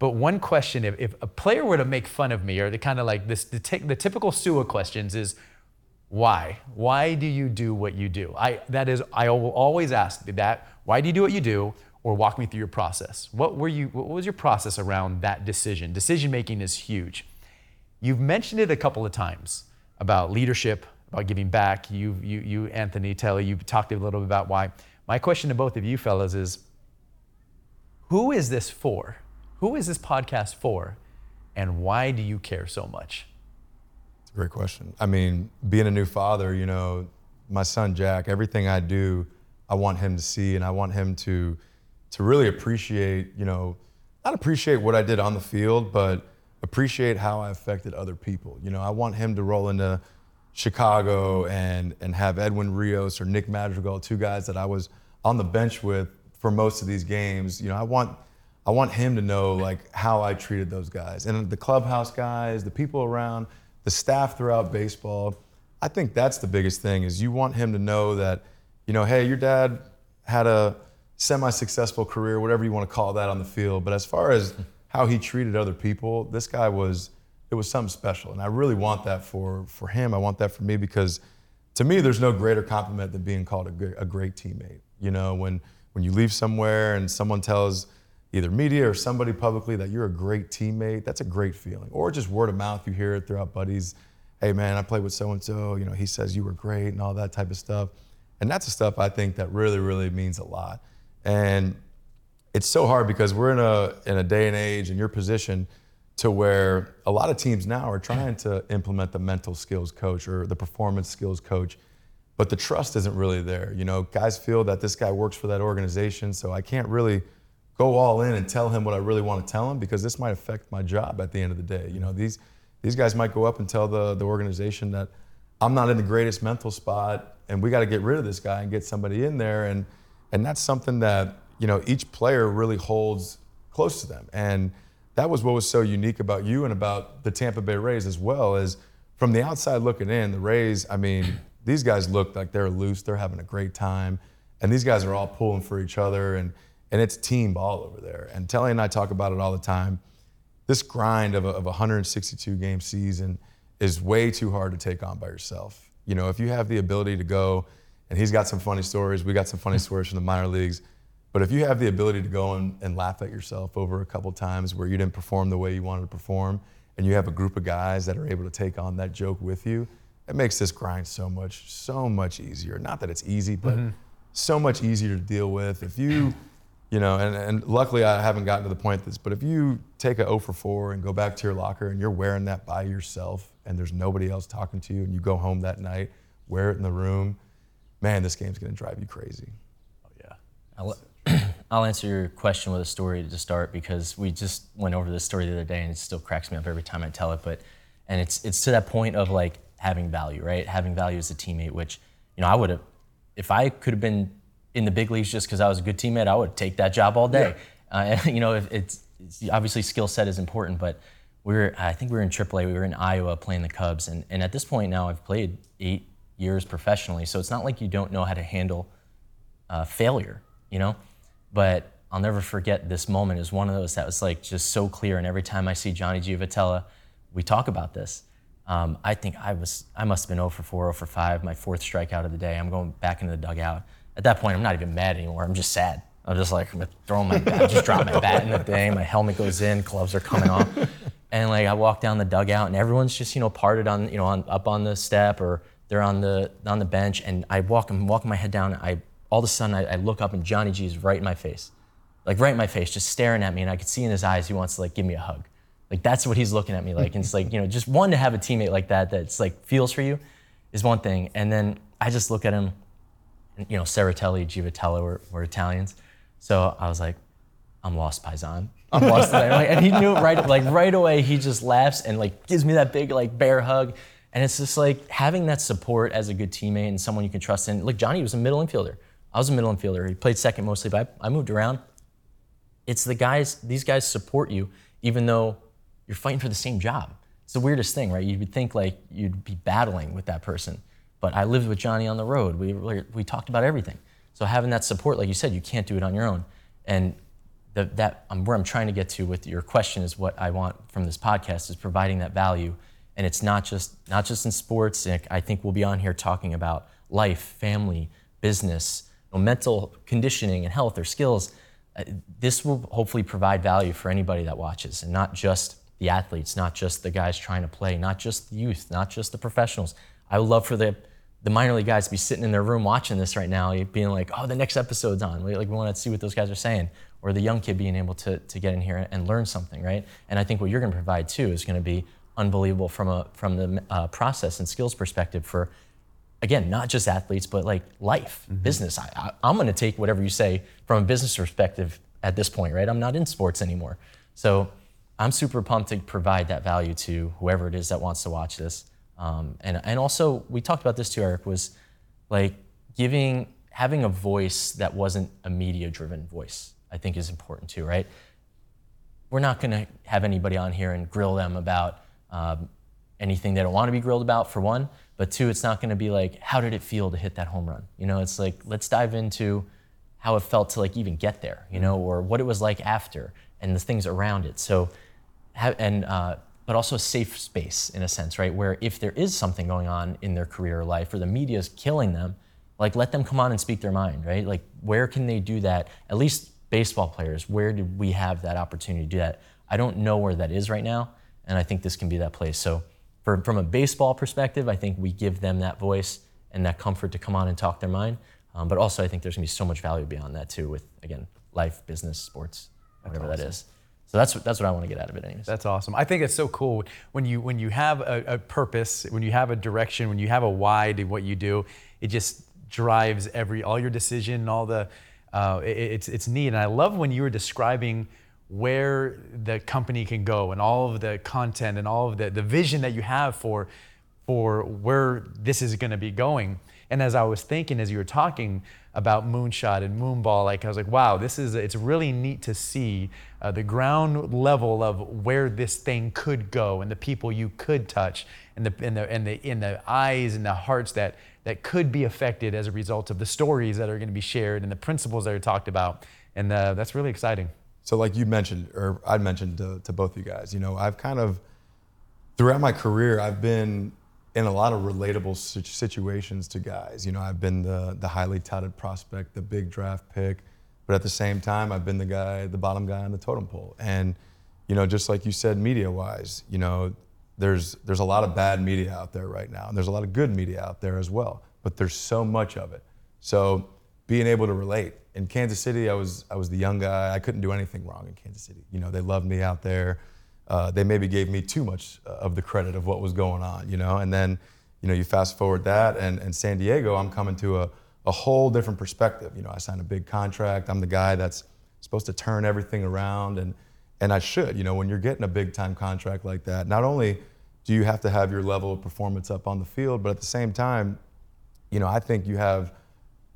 but one question, if, if a player were to make fun of me, or the kind of like this, the, t- the typical Su'a questions is, why? Why do you do what you do? I, that is, I will always ask that, why do you do what you do? Or walk me through your process. What were you, what was your process around that decision? Decision making is huge. You've mentioned it a couple of times about leadership, about giving back. You, you, you Anthony Telly, you've talked a little bit about why. My question to both of you fellas is, who is this for? Who is this podcast for? And why do you care so much? It's a great question. I mean, being a new father, you know, my son Jack, everything I do, I want him to see and I want him to to really appreciate, you know, not appreciate what I did on the field, but appreciate how I affected other people. You know, I want him to roll into Chicago and and have Edwin Rios or Nick Madrigal, two guys that I was on the bench with for most of these games. You know, I want I want him to know like how I treated those guys and the clubhouse guys, the people around, the staff throughout baseball. I think that's the biggest thing is you want him to know that, you know, hey, your dad had a semi-successful career, whatever you want to call that on the field. But as far as how he treated other people, this guy was it was something special. And I really want that for for him. I want that for me because to me, there's no greater compliment than being called a, a great teammate. You know, when when you leave somewhere and someone tells either media or somebody publicly that you're a great teammate, that's a great feeling. Or just word of mouth, you hear it throughout buddies. Hey man, I played with so and so. You know, he says you were great and all that type of stuff. And that's the stuff I think that really, really means a lot. And it's so hard because we're in a in a day and age in your position to where a lot of teams now are trying to implement the mental skills coach or the performance skills coach, but the trust isn't really there. You know, guys feel that this guy works for that organization, so I can't really go all in and tell him what I really want to tell him because this might affect my job at the end of the day. You know, these these guys might go up and tell the the organization that I'm not in the greatest mental spot and we got to get rid of this guy and get somebody in there. And and that's something that you know each player really holds close to them. And that was what was so unique about you and about the Tampa Bay Rays as well is from the outside looking in the Rays I mean these guys look like they're loose they're having a great time and these guys are all pulling for each other. And and it's team ball over there and Telly and I talk about it all the time this grind of a, of a 162 game season is way too hard to take on by yourself you know if you have the ability to go and he's got some funny stories. We got some funny stories from the minor leagues. But if you have the ability to go and, and laugh at yourself over a couple times where you didn't perform the way you wanted to perform, and you have a group of guys that are able to take on that joke with you, it makes this grind so much, so much easier. Not that it's easy, but mm-hmm. so much easier to deal with. If you, you know, and, and luckily I haven't gotten to the point this, but if you take a 0 for 4 and go back to your locker and you're wearing that by yourself and there's nobody else talking to you and you go home that night, wear it in the room, man, this game's going to drive you crazy. Oh yeah. I'll, I'll answer your question with a story to start because we just went over this story the other day and it still cracks me up every time I tell it. But and it's it's to that point of like having value, right? Having value as a teammate, which you know I would have, if I could have been in the big leagues just because I was a good teammate, I would take that job all day. Yeah. Uh, you know, it's, it's obviously skill set is important, but we were I think we were in AAA, we were in Iowa playing the Cubs, and and at this point now I've played eight years professionally. So it's not like you don't know how to handle uh, failure, you know? But I'll never forget this moment is one of those that was like just so clear. And every time I see Johnny Giavotella, we talk about this. Um, I think I was, I must have been 0 for 4, 0 for 5, my fourth strikeout of the day. I'm going back into the dugout. At that point, I'm not even mad anymore. I'm just sad. I'm just like, I'm throwing my bat, just drop my bat in the thing. My helmet goes in, gloves are coming off. And like I walk down the dugout and everyone's just, you know, parted on, you know, on, up on the step or they're on the on the bench, and I walk, I'm walking my head down. I all of a sudden I, I look up, and Johnny G is right in my face, like right in my face, just staring at me, and I could see in his eyes he wants to like give me a hug. Like that's what he's looking at me like. And it's like, you know, just one to have a teammate like that that's like feels for you is one thing. And then I just look at him, you know, Seratelli, Giavotella were, were Italians. So I was like, I'm lost, Paisan. I'm lost. and he knew right, like right away, he just laughs and like gives me that big like bear hug. And it's just like having that support as a good teammate and someone you can trust in. Like Johnny was a middle infielder. I was a middle infielder. He played second mostly, but I, I moved around. It's the guys, these guys support you even though you're fighting for the same job. It's the weirdest thing, right? You would think like you'd be battling with that person. But I lived with Johnny on the road. We, we talked about everything. So having that support, like you said, you can't do it on your own. And the, that um, where I'm trying to get to with your question is what I want from this podcast is providing that value and it's not just not just in sports. I think we'll be on here talking about life, family, business, you know, mental conditioning, and health or skills. Uh, this will hopefully provide value for anybody that watches, and not just the athletes, not just the guys trying to play, not just the youth, not just the professionals. I would love for the the minor league guys be sitting in their room watching this right now, being like, "Oh, the next episode's on." Like we want to see what those guys are saying, or the young kid being able to to get in here and learn something, right? And I think what you're going to provide too is going to be unbelievable from a from the uh, process and skills perspective for again not just athletes but like life mm-hmm. business I, I, am going to take whatever you say from a business perspective at this point right i'm not in sports anymore so i'm super pumped to provide that value to whoever it is that wants to watch this um, and, and also we talked about this too eric was like giving having a voice that wasn't a media driven voice i think is important too right we're not going to have anybody on here and grill them about um, anything they don't want to be grilled about for one, but two, it's not going to be like how did it feel to hit that home run? You know, it's like let's dive into how it felt to like even get there, you know, or what it was like after and the things around it. So, and uh, but also a safe space in a sense, right? Where if there is something going on in their career or life, or the media is killing them, like let them come on and speak their mind, right? Like where can they do that? At least baseball players, where did we have that opportunity to do that? I don't know where that is right now, and I think this can be that place. So, for, from a baseball perspective, I think we give them that voice and that comfort to come on and talk their mind. Um, but also, I think there's gonna be so much value beyond that too, with again, life, business, sports, whatever awesome. that is. So that's that's what I want to get out of it, anyways. That's awesome. I think it's so cool when you when you have a, a purpose, when you have a direction, when you have a why to what you do. It just drives every all your decision, all the. Uh, it, it's it's neat, and I love when you were describing where the company can go and all of the content and all of the, the vision that you have for for where this is going to be going. And as I was thinking, as you were talking about moonshot and moonball, like I was like, wow, this is it's really neat to see uh, the ground level of where this thing could go and the people you could touch and the and the and the in the eyes and the hearts that that could be affected as a result of the stories that are going to be shared and the principles that are talked about. And uh, that's really exciting. So, like you mentioned, or I mentioned to, to both of you guys, you know, I've kind of, throughout my career, I've been in a lot of relatable situations to guys. You know, I've been the, the highly touted prospect, the big draft pick, but at the same time, I've been the guy, the bottom guy on the totem pole. And, you know, just like you said, media wise, you know, there's, there's a lot of bad media out there right now, and there's a lot of good media out there as well, but there's so much of it. So, being able to relate in Kansas City, I was I was the young guy. I couldn't do anything wrong in Kansas City. You know, they loved me out there. Uh, they maybe gave me too much uh, of the credit of what was going on. You know, and then you know you fast forward that, and, and San Diego, I'm coming to a a whole different perspective. You know, I signed a big contract. I'm the guy that's supposed to turn everything around, and and I should. You know, when you're getting a big time contract like that, not only do you have to have your level of performance up on the field, but at the same time, you know, I think you have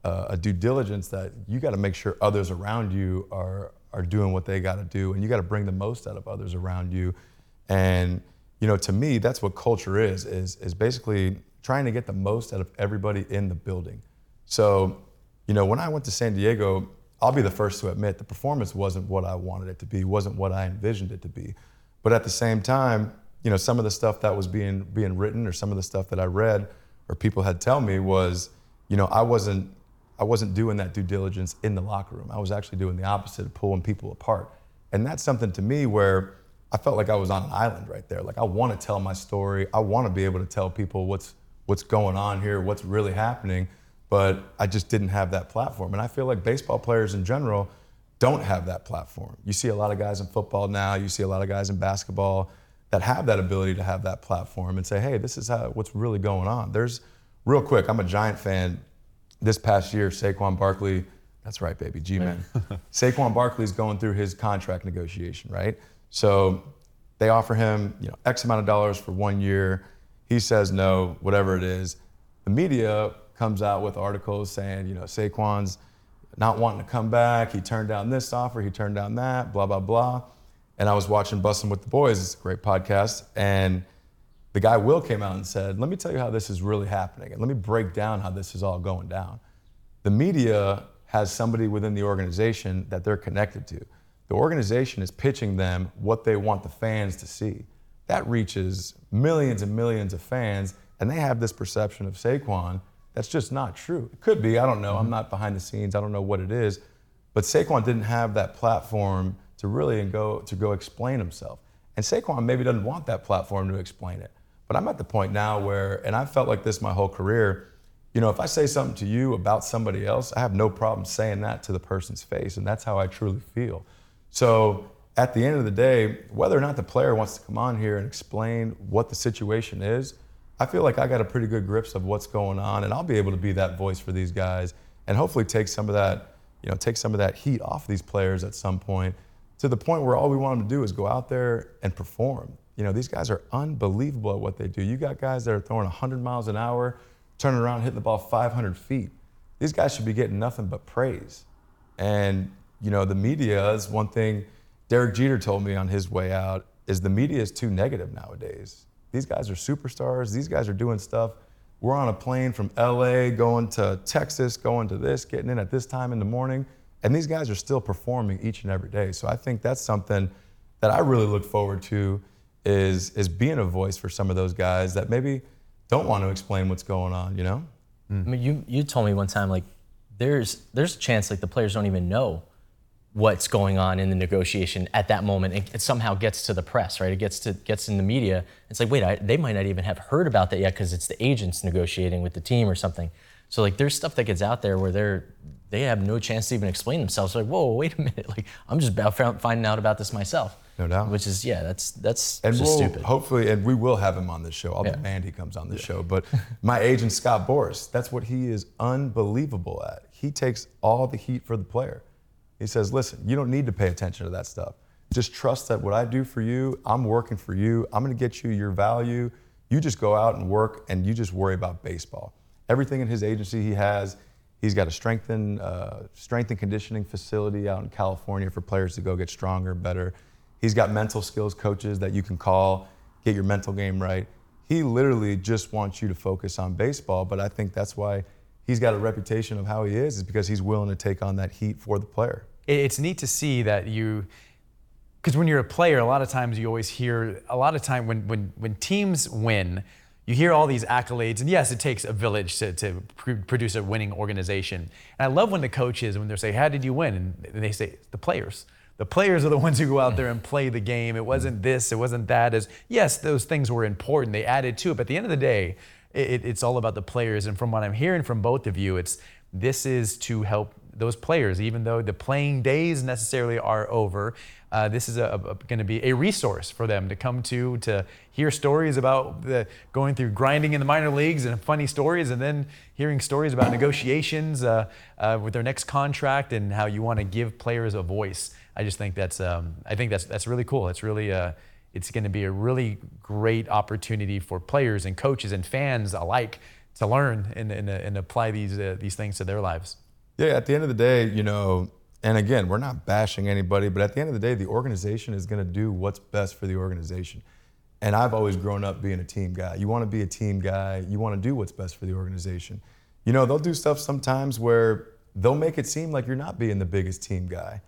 uh, a due diligence that you got to make sure others around you are are doing what they got to do, and you got to bring the most out of others around you. And you know, to me, that's what culture is is is basically trying to get the most out of everybody in the building. So, you know, when I went to San Diego, I'll be the first to admit the performance wasn't what I wanted it to be, wasn't what I envisioned it to be. But at the same time, you know, some of the stuff that was being being written or some of the stuff that I read or people had tell me was, you know, I wasn't I wasn't doing that due diligence in the locker room. I was actually doing the opposite, pulling people apart. And that's something to me where I felt like I was on an island right there. Like I want to tell my story. I want to be able to tell people what's what's going on here, what's really happening, but I just didn't have that platform. And I feel like baseball players in general don't have that platform. You see a lot of guys in football now, you see a lot of guys in basketball that have that ability to have that platform and say, "Hey, this is how, what's really going on." There's real quick, I'm a Giant fan this past year, Saquon Barkley, that's right, baby, G Man. Saquon Barkley's going through his contract negotiation, right? So they offer him, you know, X amount of dollars for one year. He says no, whatever it is. The media comes out with articles saying, you know, Saquon's not wanting to come back. He turned down this offer, he turned down that, blah, blah, blah. And I was watching Bussin' with the Boys, it's a great podcast, and the guy Will came out and said, Let me tell you how this is really happening, and let me break down how this is all going down. The media has somebody within the organization that they're connected to. The organization is pitching them what they want the fans to see. That reaches millions and millions of fans, and they have this perception of Saquon that's just not true. It could be, I don't know. I'm not behind the scenes, I don't know what it is. But Saquon didn't have that platform to really go to go explain himself. And Saquon maybe doesn't want that platform to explain it. But I'm at the point now where, and I've felt like this my whole career, you know, if I say something to you about somebody else, I have no problem saying that to the person's face. And that's how I truly feel. So at the end of the day, whether or not the player wants to come on here and explain what the situation is, I feel like I got a pretty good grips of what's going on, and I'll be able to be that voice for these guys, and hopefully take some of that, you know, take some of that heat off these players at some point, to the point where all we want them to do is go out there and perform. You know, these guys are unbelievable at what they do. You got guys that are throwing 100 miles an hour, turning around, hitting the ball 500 feet. These guys should be getting nothing but praise. And, you know, the media is one thing Derek Jeter told me on his way out is the media is too negative nowadays. These guys are superstars. These guys are doing stuff. We're on a plane from LA going to Texas, going to this, getting in at this time in the morning. And these guys are still performing each and every day. So I think that's something that I really look forward to is, is being a voice for some of those guys that maybe don't want to explain what's going on, you know? I mean, you you told me one time like there's there's a chance like the players don't even know what's going on in the negotiation at that moment. It, it somehow gets to the press, right? It gets to gets in the media. It's like, wait, I, they might not even have heard about that yet because it's the agents negotiating with the team or something. So like, there's stuff that gets out there where they're they have no chance to even explain themselves. They're like, whoa, wait a minute, like I'm just about finding out about this myself. No doubt. Which is yeah, that's that's And just we'll stupid. hopefully, and we will have him on this show. I'll Yeah. demand he comes on this show. But my agent Scott Boras, that's what he is unbelievable at. He takes all the heat for the player. He says, "Listen, you don't need to pay attention to that stuff. Just trust that what I do for you, I'm working for you. I'm going to get you your value. You just go out and work, and you just worry about baseball. Everything in his agency he has." He's got a strength and, uh, strength and conditioning facility out in California for players to go get stronger, better. He's got mental skills coaches that you can call, get your mental game right. He literally just wants you to focus on baseball, but I think that's why he's got a reputation of how he is, is because he's willing to take on that heat for the player. it's neat to see that you because when you're a player a lot of times you always hear a lot of time when when when teams win you hear all these accolades and yes it takes a village to, to pr- produce a winning organization and i love when the coaches when they say how did you win and they say the players the players are the ones who go out there and play the game it wasn't this it wasn't that as yes those things were important they added to it but at the end of the day it, it's all about the players and from what i'm hearing from both of you it's this is to help those players, even though the playing days necessarily are over. Uh, this is going to be a resource for them to come to to hear stories about the going through grinding in the minor leagues and funny stories, and then hearing stories about negotiations uh, uh, with their next contract and how you want to give players a voice. I just think that's um, I think that's that's really cool. It's really uh, it's going to be a really great opportunity for players and coaches and fans alike to learn and, and, and apply these uh, these things to their lives. Yeah, at the end of the day, you know, and again, we're not bashing anybody, but at the end of the day, the organization is going to do what's best for the organization. And I've always grown up being a team guy. You want to be a team guy, you want to do what's best for the organization. You know, they'll do stuff sometimes where they'll make it seem like you're not being the biggest team guy.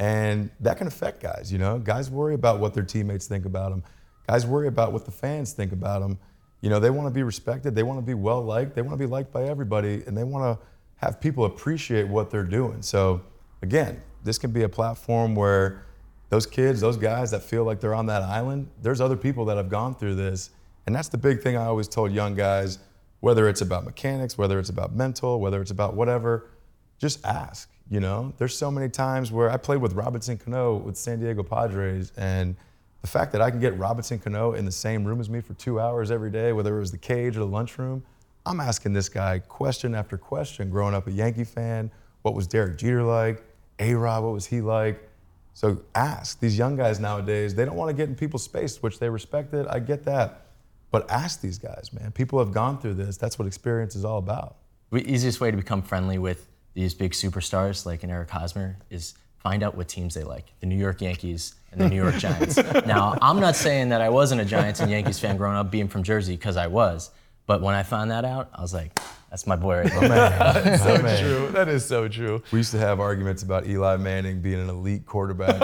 And that can affect guys, you know? Guys worry about what their teammates think about them. Guys worry about what the fans think about them. You know, they want to be respected, they want to be well liked, they want to be liked by everybody, and they want to have people appreciate what they're doing. So, again, this can be a platform where those kids, those guys that feel like they're on that island, there's other people that have gone through this. And that's the big thing I always told young guys, whether it's about mechanics, whether it's about mental, whether it's about whatever, just ask. You know, there's so many times where I played with Robinson Cano with San Diego Padres, and the fact that I can get Robinson Cano in the same room as me for two hours every day, whether it was the cage or the lunchroom, I'm asking this guy question after question. Growing up a Yankee fan, what was Derek Jeter like? A Rod, what was he like? So ask. These young guys nowadays, they don't want to get in people's space, which they respect it. I get that. But ask these guys, man. People have gone through this. That's what experience is all about. The easiest way to become friendly with these big superstars like an Eric Hosmer is find out what teams they like. The New York Yankees and the New York Giants. now, I'm not saying that I wasn't a Giants and Yankees fan growing up being from Jersey because I was, but when I found that out, I was like, that's my boy right there. so true. That is so true. We used to have arguments about Eli Manning being an elite quarterback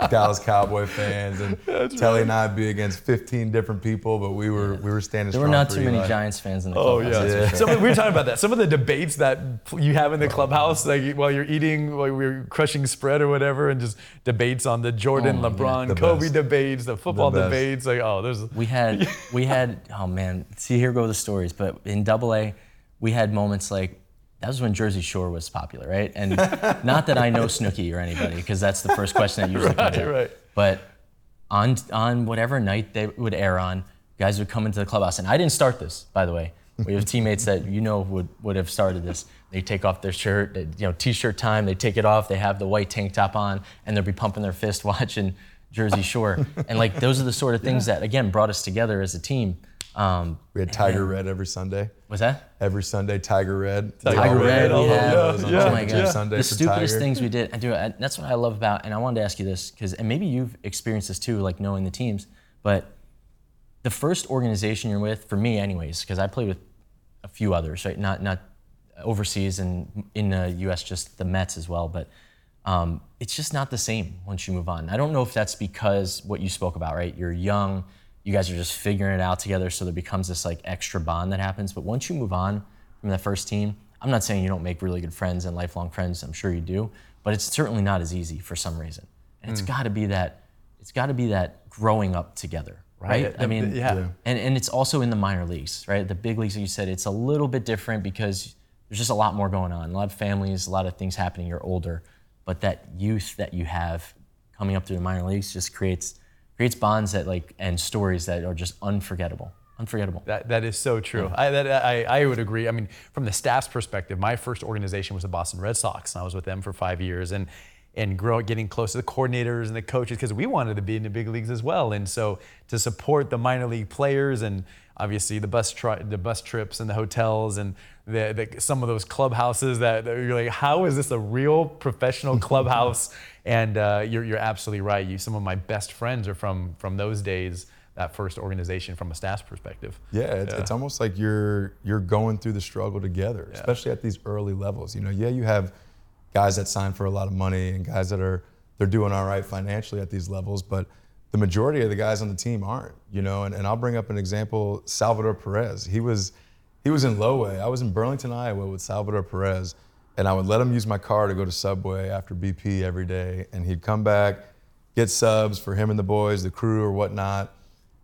with Dallas Cowboy fans, and Telly and I'd be against 15 different people, but we were we were standing There strong. were not for too many Giants fans in the Oh clubhouse. Oh yeah. that's for sure. Some, we were talking about that. Some of the debates that you have in the oh, clubhouse, like while you're eating, while we're crushing spread or whatever, and just debates on the Jordan, Oh. LeBron, The Kobe best. debates, the football best. debates. Like oh, there's We had we had oh man, see here go the stories. But in Double A, we had moments like that was when Jersey Shore was popular, right? And not that I know Snooki or anybody, because that's the first question that usually comes up. right. But on on whatever night they would air on, guys would come into the clubhouse, and I didn't start this, by the way. We have teammates that you know would would have started this. They take off their shirt, they- you know, t-shirt time. They take it off. They have the white tank top on, and they'll be pumping their fist watching Jersey Shore. and like those are the sort of things that again brought us together as a team. Um, We had Tiger Red every Sunday. was that? Every Sunday, Tiger Red. Tiger Red, all we those had. on yeah, oh my god, Sunday the stupidest Tiger. things we did. I do. I, that's what I love about, and I wanted to ask you this because, and maybe you've experienced this too, like knowing the teams. But the first organization you're with, for me, anyways, because I played with a few others, right? Not not overseas and in the U.S. just the Mets as well, but um, it's just not the same once you move on. I don't know if that's because what you spoke about, right? You're young, you guys are just figuring it out together, so there becomes this like extra bond that happens. But once you move on from that first team, I'm not saying you don't make really good friends and lifelong friends. I'm sure you do, but it's certainly not as easy for some reason. And it's mm. got to be that it's got to be that growing up together, right? Right. I mean, Yeah. Yeah. and and it's also in the minor leagues, right? The big leagues, like you said, it's a little bit different because there's just a lot more going on, a lot of families, a lot of things happening. You're older, but that youth that you have coming up through the minor leagues just creates creates bonds that like and stories that are just unforgettable, unforgettable. That, that is so true. I, that, I, I would agree. I mean, from the staff's perspective, my first organization was the Boston Red Sox, and I was with them for five years. And and grow, getting close to the coordinators and the coaches because we wanted to be in the big leagues as well. And so to support the minor league players and obviously the bus tri- the bus trips and the hotels and the, the, some of those clubhouses that, that you're like, how is this a real professional clubhouse? and uh, you're, you're absolutely right. You, some of my best friends are from from those days. That first organization from a staff's perspective. Yeah, it's, it's almost like you're you're going through the struggle together, especially at these early levels. You know, yeah, you have guys that sign for a lot of money and guys that are they're doing all right financially at these levels, but the majority of the guys on the team aren't. You know, and, and I'll bring up an example: Salvador Perez. He was he was in low A. I was in Burlington, Iowa, with Salvador Perez, and I would let him use my car to go to Subway after BP every day, and he'd come back, get subs for him and the boys, the crew or whatnot.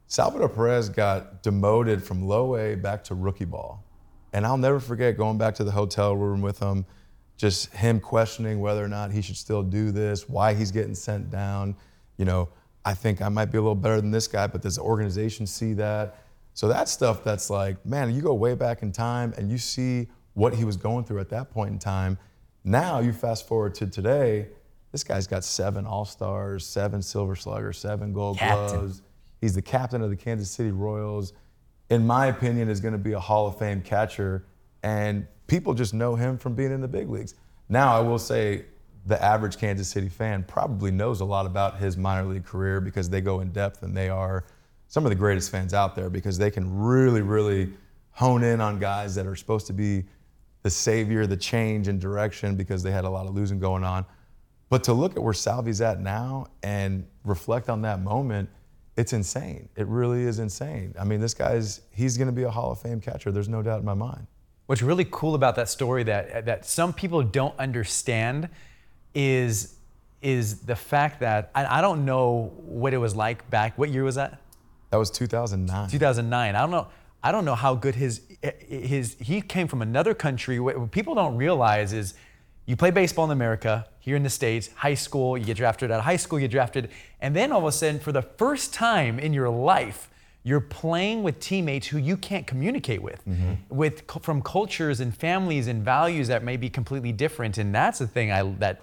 Salvador Perez got demoted from low A back to rookie ball. And I'll never forget going back to the hotel room with him, just him questioning whether or not he should still do this, why he's getting sent down. You know, I think I might be a little better than this guy, but does the organization see that? So that's stuff that's like, man, you go way back in time and you see what he was going through at that point in time. Now you fast forward to today, this guy's got seven All Stars, seven Silver Sluggers, seven Gold Captain. Gloves. He's the captain of the Kansas City Royals. In my opinion, is going to be a Hall of Fame catcher, and people just know him from being in the big leagues. Now, I will say the average Kansas City fan probably knows a lot about his minor league career because they go in depth and they are some of the greatest fans out there because they can really, really hone in on guys that are supposed to be the savior, the change in direction because they had a lot of losing going on. But to look at where Salvi's at now and reflect on that moment, it's insane. It really is insane. I mean, this guy's he's going to be a Hall of Fame catcher. There's no doubt in my mind. What's really cool about that story that that some people don't understand is is the fact that I, I don't know what it was like back. What year was that? That was 2009. 2009. I don't know. I don't know how good his his he came from another country. What people don't realize is you play baseball in America, here in the States, high school, you get drafted out of high school, you get drafted, and then all of a sudden, for the first time in your life, you're playing with teammates who you can't communicate with, mm-hmm. with from cultures and families and values that may be completely different. And that's the thing I that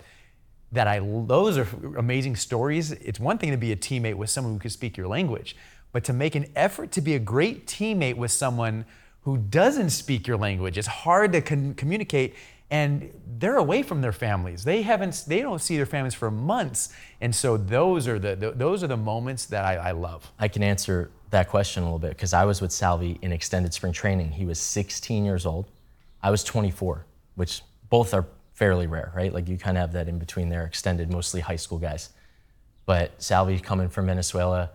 that I those are amazing stories. It's one thing to be a teammate with someone who can speak your language, but to make an effort to be a great teammate with someone who doesn't speak your language, it's hard to con- communicate and they're away from their families. They haven't they don't see their families for months. And so those are the, th those are the moments that I, I love. I can answer that question a little bit because I was with Salvi in extended spring training. He was 16 years old. I was 24, which both are fairly rare, right? Like you kind of have that in between there, extended, mostly high school guys. But Salvi, coming from Venezuela,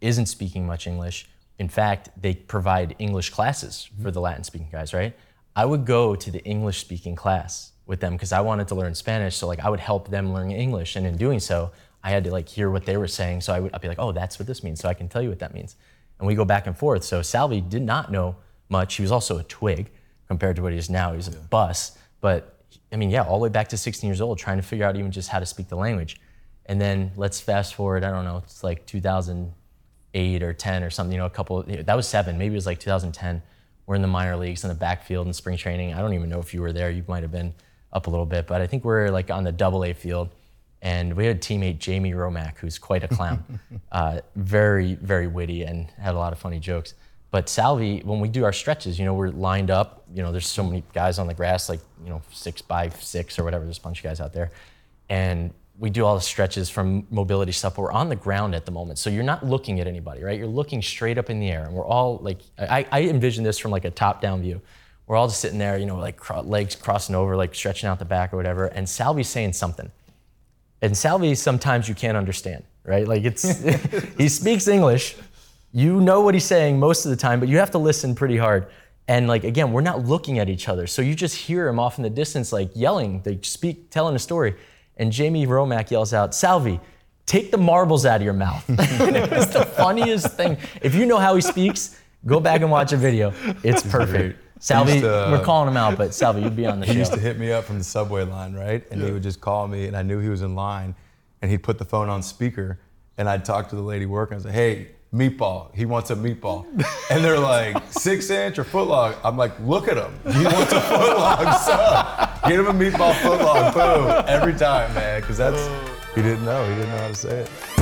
isn't speaking much English. In fact, they provide English classes for the Latin speaking guys, right? I would go to the English speaking class with them because I wanted to learn Spanish. So like I would help them learn English. And in doing so, I had to like hear what they were saying. So I would I'd be like, oh, that's what this means. So I can tell you what that means. And we go back and forth. So Salvi did not know much. He was also a twig compared to what he is now. He's a bus. But I mean, yeah, all the way back to 16 years old, trying to figure out even just how to speak the language. And then let's fast forward, I don't know, it's like 2008 or 10 or something, you know, a couple, that was seven, maybe it was like 2010. We're in the minor leagues in the backfield in spring training. I don't even know if you were there. You might have been up a little bit, but I think we're like on the double A field. And we had a teammate, Jamie Romak, who's quite a clown, uh, very, very witty and had a lot of funny jokes. But Salvi, when we do our stretches, you know, we're lined up. You know, there's so many guys on the grass, like you know, six by six or whatever. There's a bunch of guys out there, and we do all the stretches from mobility stuff, but we're on the ground at the moment. So you're not looking at anybody, right? You're looking straight up in the air. And we're all like, I, I envision this from like a top down view. We're all just sitting there, you know, like legs crossing over, like stretching out the back or whatever. And Salvi's saying something. And Salvi, sometimes you can't understand, right? Like it's, he speaks English. You know what he's saying most of the time, but you have to listen pretty hard. And like again, we're not looking at each other, so you just hear him off in the distance, like yelling, they speak, telling a story. And Jamie Romak yells out, "Salvi, take the marbles out of your mouth." and it was the funniest thing. If you know how he speaks, go back and watch a video. It's perfect. Salvi, to, uh, we're calling him out, but Salvi, you'd be on the He show. used to hit me up from the subway line, right? And he would just call me, and I knew he was in line, and he'd put the phone on speaker, and I'd talk to the lady working. I say, "Hey, meatball. He wants a meatball." And they're like, six inch or foot long. I'm like, look at him. He wants a foot long sub. Get him a meatball foot long. Boom. Every time, man, because that's he didn't know. He didn't know how to say it.